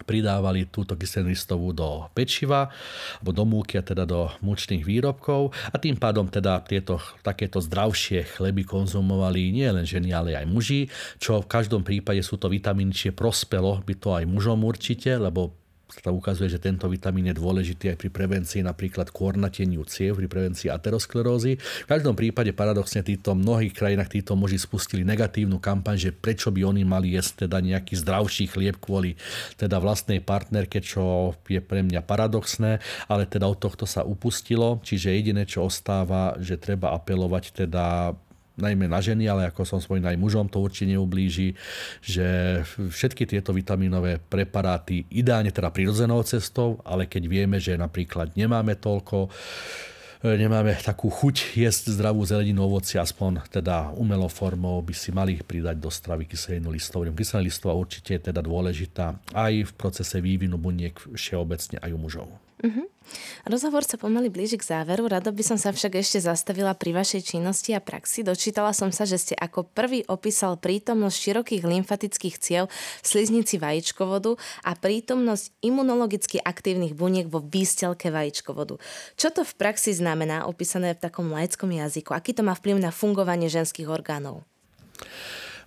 pridávali túto kyselinu do pečiva alebo do múky a teda do mučných výrobkov. A tým pádom teda tieto takéto zdravšie chleby konzumovali nie len ženy, ale aj muži, čo v každom prípade sú to vitamíny, čiže prospelo by to aj mužom určite, lebo sa ukazuje, že tento vitamín je dôležitý aj pri prevencii napríklad kôrnateniu ciev, pri prevencii aterosklerózy. V každom prípade paradoxne títo mnohých krajinách títo muži spustili negatívnu kampaň, že prečo by oni mali jesť teda nejaký zdravší chlieb kvôli teda vlastnej partnerke, čo je pre mňa paradoxné, ale teda od tohto sa upustilo, čiže jediné, čo ostáva, že treba apelovať teda najmä na ženy, ale ako som spomínal, aj mužom to určite neublíži, že všetky tieto vitamínové preparáty, ideálne teda prirodzenou cestou, ale keď vieme, že napríklad nemáme toľko, e, nemáme takú chuť jesť zdravú zeleninu, ovoci, aspoň teda umelou formou by si mali pridať do stravy kyselinu listovú. Kyselina listová určite je teda dôležitá aj v procese vývinu buniek všeobecne aj u mužov. Uh-huh. Rozhovor sa pomaly blíži k záveru, rado by som sa však ešte zastavila pri vašej činnosti a praxi. Dočítala som sa, že ste ako prvý opísal prítomnosť širokých lymfatických ciev v sliznici vajíčkovodu a prítomnosť imunologicky aktívnych buniek vo výstelke vajíčkovodu. Čo to v praxi znamená, opísané v takom laickom jazyku? Aký to má vplyv na fungovanie ženských orgánov?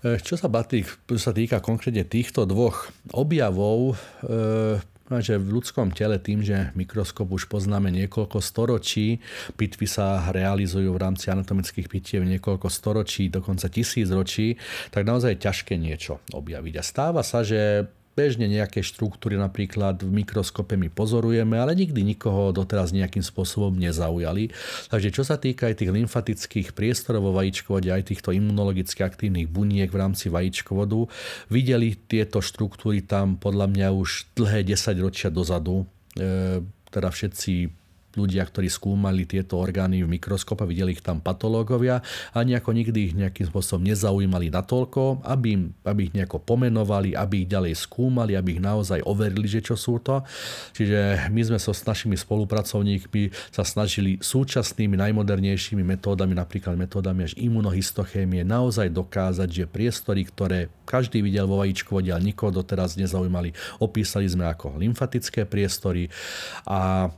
E, čo sa, batí, čo sa týka konkrétne týchto dvoch objavov, e, že v ľudskom tele tým, že mikroskop už poznáme niekoľko storočí, pitvy sa realizujú v rámci anatomických pitiev niekoľko storočí, dokonca tisíc ročí, tak naozaj je ťažké niečo objaviť. A stáva sa, že Bežne nejaké štruktúry napríklad v mikroskope my pozorujeme, ale nikdy nikoho doteraz nejakým spôsobom nezaujali. Takže čo sa týka aj tých lymfatických priestorov vo vajíčkovode, aj týchto imunologicky aktívnych buniek v rámci vajíčkovodu, videli tieto štruktúry tam podľa mňa už dlhé 10 ročia dozadu. E, teda všetci ľudia, ktorí skúmali tieto orgány v mikroskope, videli ich tam patológovia a nejako nikdy ich nejakým spôsobom nezaujímali natoľko, aby, aby ich nejako pomenovali, aby ich ďalej skúmali, aby ich naozaj overili, že čo sú to. Čiže my sme so s našimi spolupracovníkmi sa snažili súčasnými najmodernejšími metódami, napríklad metódami až imunohistochémie, naozaj dokázať, že priestory, ktoré každý videl vo vajíčkovode, ale nikoho doteraz nezaujímali, opísali sme ako lymfatické priestory a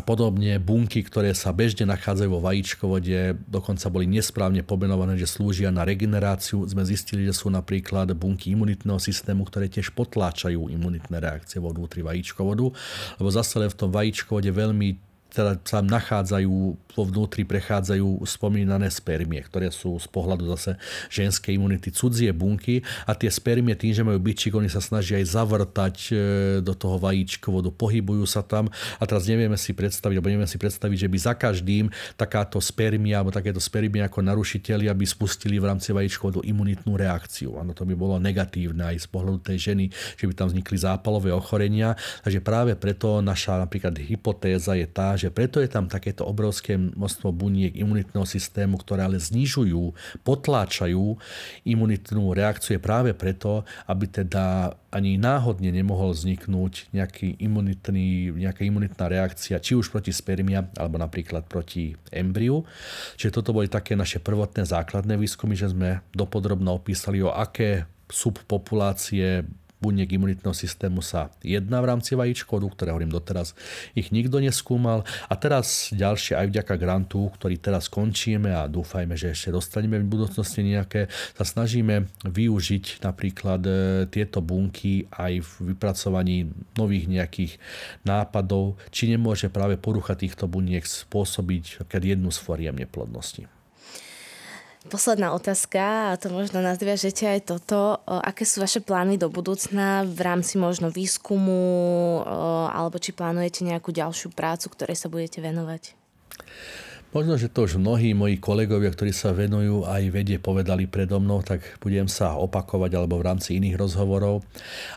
Podobne bunky, ktoré sa bežne nachádzajú vo vajíčkovode, dokonca boli nesprávne pomenované, že slúžia na regeneráciu. Sme zistili, že sú napríklad bunky imunitného systému, ktoré tiež potláčajú imunitné reakcie vo vnútri vajíčkovodu, lebo zase v tom vajíčkovode veľmi teda sa nachádzajú, vo vnútri prechádzajú spomínané spermie, ktoré sú z pohľadu zase ženskej imunity cudzie bunky a tie spermie tým, že majú byčík, oni sa snažia aj zavrtať e, do toho vajíčkovodu, pohybujú sa tam a teraz nevieme si predstaviť, alebo nevieme si predstaviť, že by za každým takáto spermia alebo takéto spermie ako narušiteľi, aby spustili v rámci vajíčkovodu imunitnú reakciu. Ano, to by bolo negatívne aj z pohľadu tej ženy, že by tam vznikli zápalové ochorenia. Takže práve preto naša napríklad hypotéza je tá, že preto je tam takéto obrovské množstvo buniek imunitného systému, ktoré ale znižujú, potláčajú imunitnú reakciu práve preto, aby teda ani náhodne nemohol vzniknúť nejaký imunitný, nejaká imunitná reakcia, či už proti spermia, alebo napríklad proti embriu. Čiže toto boli také naše prvotné základné výskumy, že sme dopodrobno opísali, o aké subpopulácie buniek imunitného systému sa jedná v rámci vajíčkodu, ktoré hovorím doteraz, ich nikto neskúmal. A teraz ďalšie aj vďaka grantu, ktorý teraz končíme a dúfajme, že ešte dostaneme v budúcnosti nejaké, sa snažíme využiť napríklad e, tieto bunky aj v vypracovaní nových nejakých nápadov, či nemôže práve porucha týchto buniek spôsobiť jednu z foriem neplodnosti. Posledná otázka, a to možno nazviažete aj toto. Aké sú vaše plány do budúcna v rámci možno výskumu, alebo či plánujete nejakú ďalšiu prácu, ktorej sa budete venovať? Možno, že to už mnohí moji kolegovia, ktorí sa venujú aj vede, povedali predo mnou, tak budem sa opakovať alebo v rámci iných rozhovorov.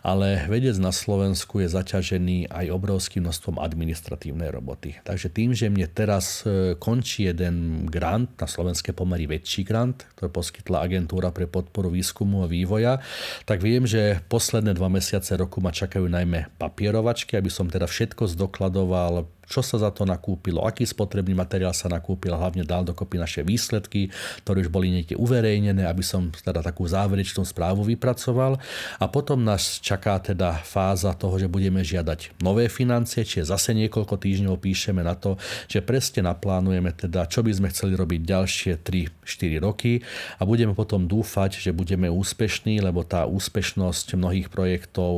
Ale vedec na Slovensku je zaťažený aj obrovským množstvom administratívnej roboty. Takže tým, že mne teraz e, končí jeden grant, na slovenské pomery väčší grant, ktorý poskytla agentúra pre podporu výskumu a vývoja, tak viem, že posledné dva mesiace roku ma čakajú najmä papierovačky, aby som teda všetko zdokladoval, čo sa za to nakúpilo, aký spotrebný materiál sa nakúpil, hlavne dal dokopy naše výsledky, ktoré už boli niekde uverejnené, aby som teda takú záverečnú správu vypracoval. A potom nás čaká teda fáza toho, že budeme žiadať nové financie, čiže zase niekoľko týždňov píšeme na to, že presne naplánujeme teda, čo by sme chceli robiť ďalšie 3-4 roky a budeme potom dúfať, že budeme úspešní, lebo tá úspešnosť mnohých projektov,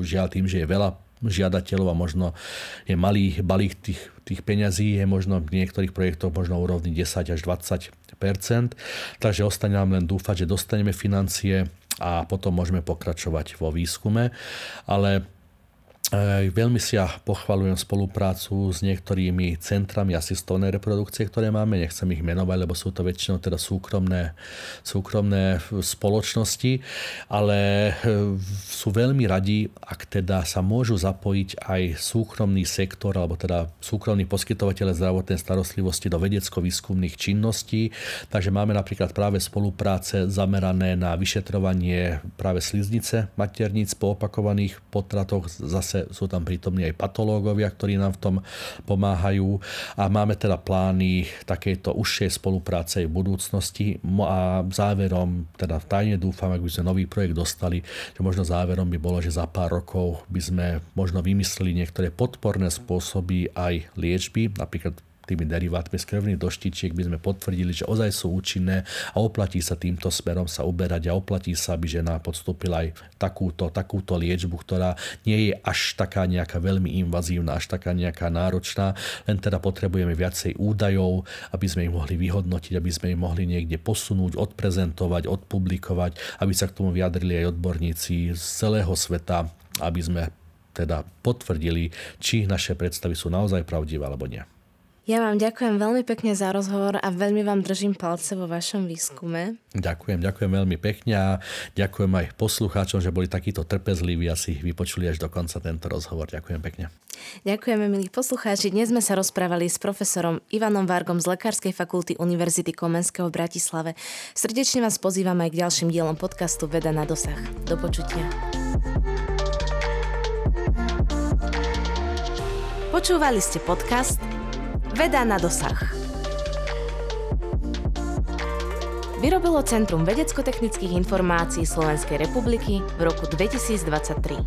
žiaľ tým, že je veľa žiadateľov a možno je malý balík tých, tých peňazí, je možno v niektorých projektoch možno úrovni 10 až 20% Takže ostane nám len dúfať, že dostaneme financie a potom môžeme pokračovať vo výskume. Ale Veľmi si ja pochvalujem spoluprácu s niektorými centrami asistovnej reprodukcie, ktoré máme. Nechcem ich menovať, lebo sú to väčšinou teda súkromné, súkromné spoločnosti, ale e, sú veľmi radi, ak teda sa môžu zapojiť aj súkromný sektor, alebo teda súkromní poskytovateľe zdravotnej starostlivosti do vedecko-výskumných činností. Takže máme napríklad práve spolupráce zamerané na vyšetrovanie práve sliznice materníc po opakovaných potratoch zase zase sú tam prítomní aj patológovia, ktorí nám v tom pomáhajú. A máme teda plány takejto užšej spolupráce v budúcnosti. A záverom, teda tajne dúfam, ak by sme nový projekt dostali, že možno záverom by bolo, že za pár rokov by sme možno vymysleli niektoré podporné spôsoby aj liečby, napríklad tými derivátmi z krvných doštičiek by sme potvrdili, že ozaj sú účinné a oplatí sa týmto smerom sa uberať a oplatí sa, aby žena podstúpila aj takúto, takúto liečbu, ktorá nie je až taká nejaká veľmi invazívna, až taká nejaká náročná, len teda potrebujeme viacej údajov, aby sme ich mohli vyhodnotiť, aby sme ich mohli niekde posunúť, odprezentovať, odpublikovať, aby sa k tomu vyjadrili aj odborníci z celého sveta, aby sme teda potvrdili, či naše predstavy sú naozaj pravdivé alebo nie. Ja vám ďakujem veľmi pekne za rozhovor a veľmi vám držím palce vo vašom výskume. Ďakujem, ďakujem veľmi pekne a ďakujem aj poslucháčom, že boli takíto trpezliví a si vypočuli až do konca tento rozhovor. Ďakujem pekne. Ďakujeme, milí poslucháči. Dnes sme sa rozprávali s profesorom Ivanom Vargom z Lekárskej fakulty Univerzity Komenského v Bratislave. Srdečne vás pozývam aj k ďalším dielom podcastu Veda na dosah. Do počutia. Počúvali ste podcast Veda na dosah. Vyrobilo Centrum vedecko-technických informácií Slovenskej republiky v roku 2023.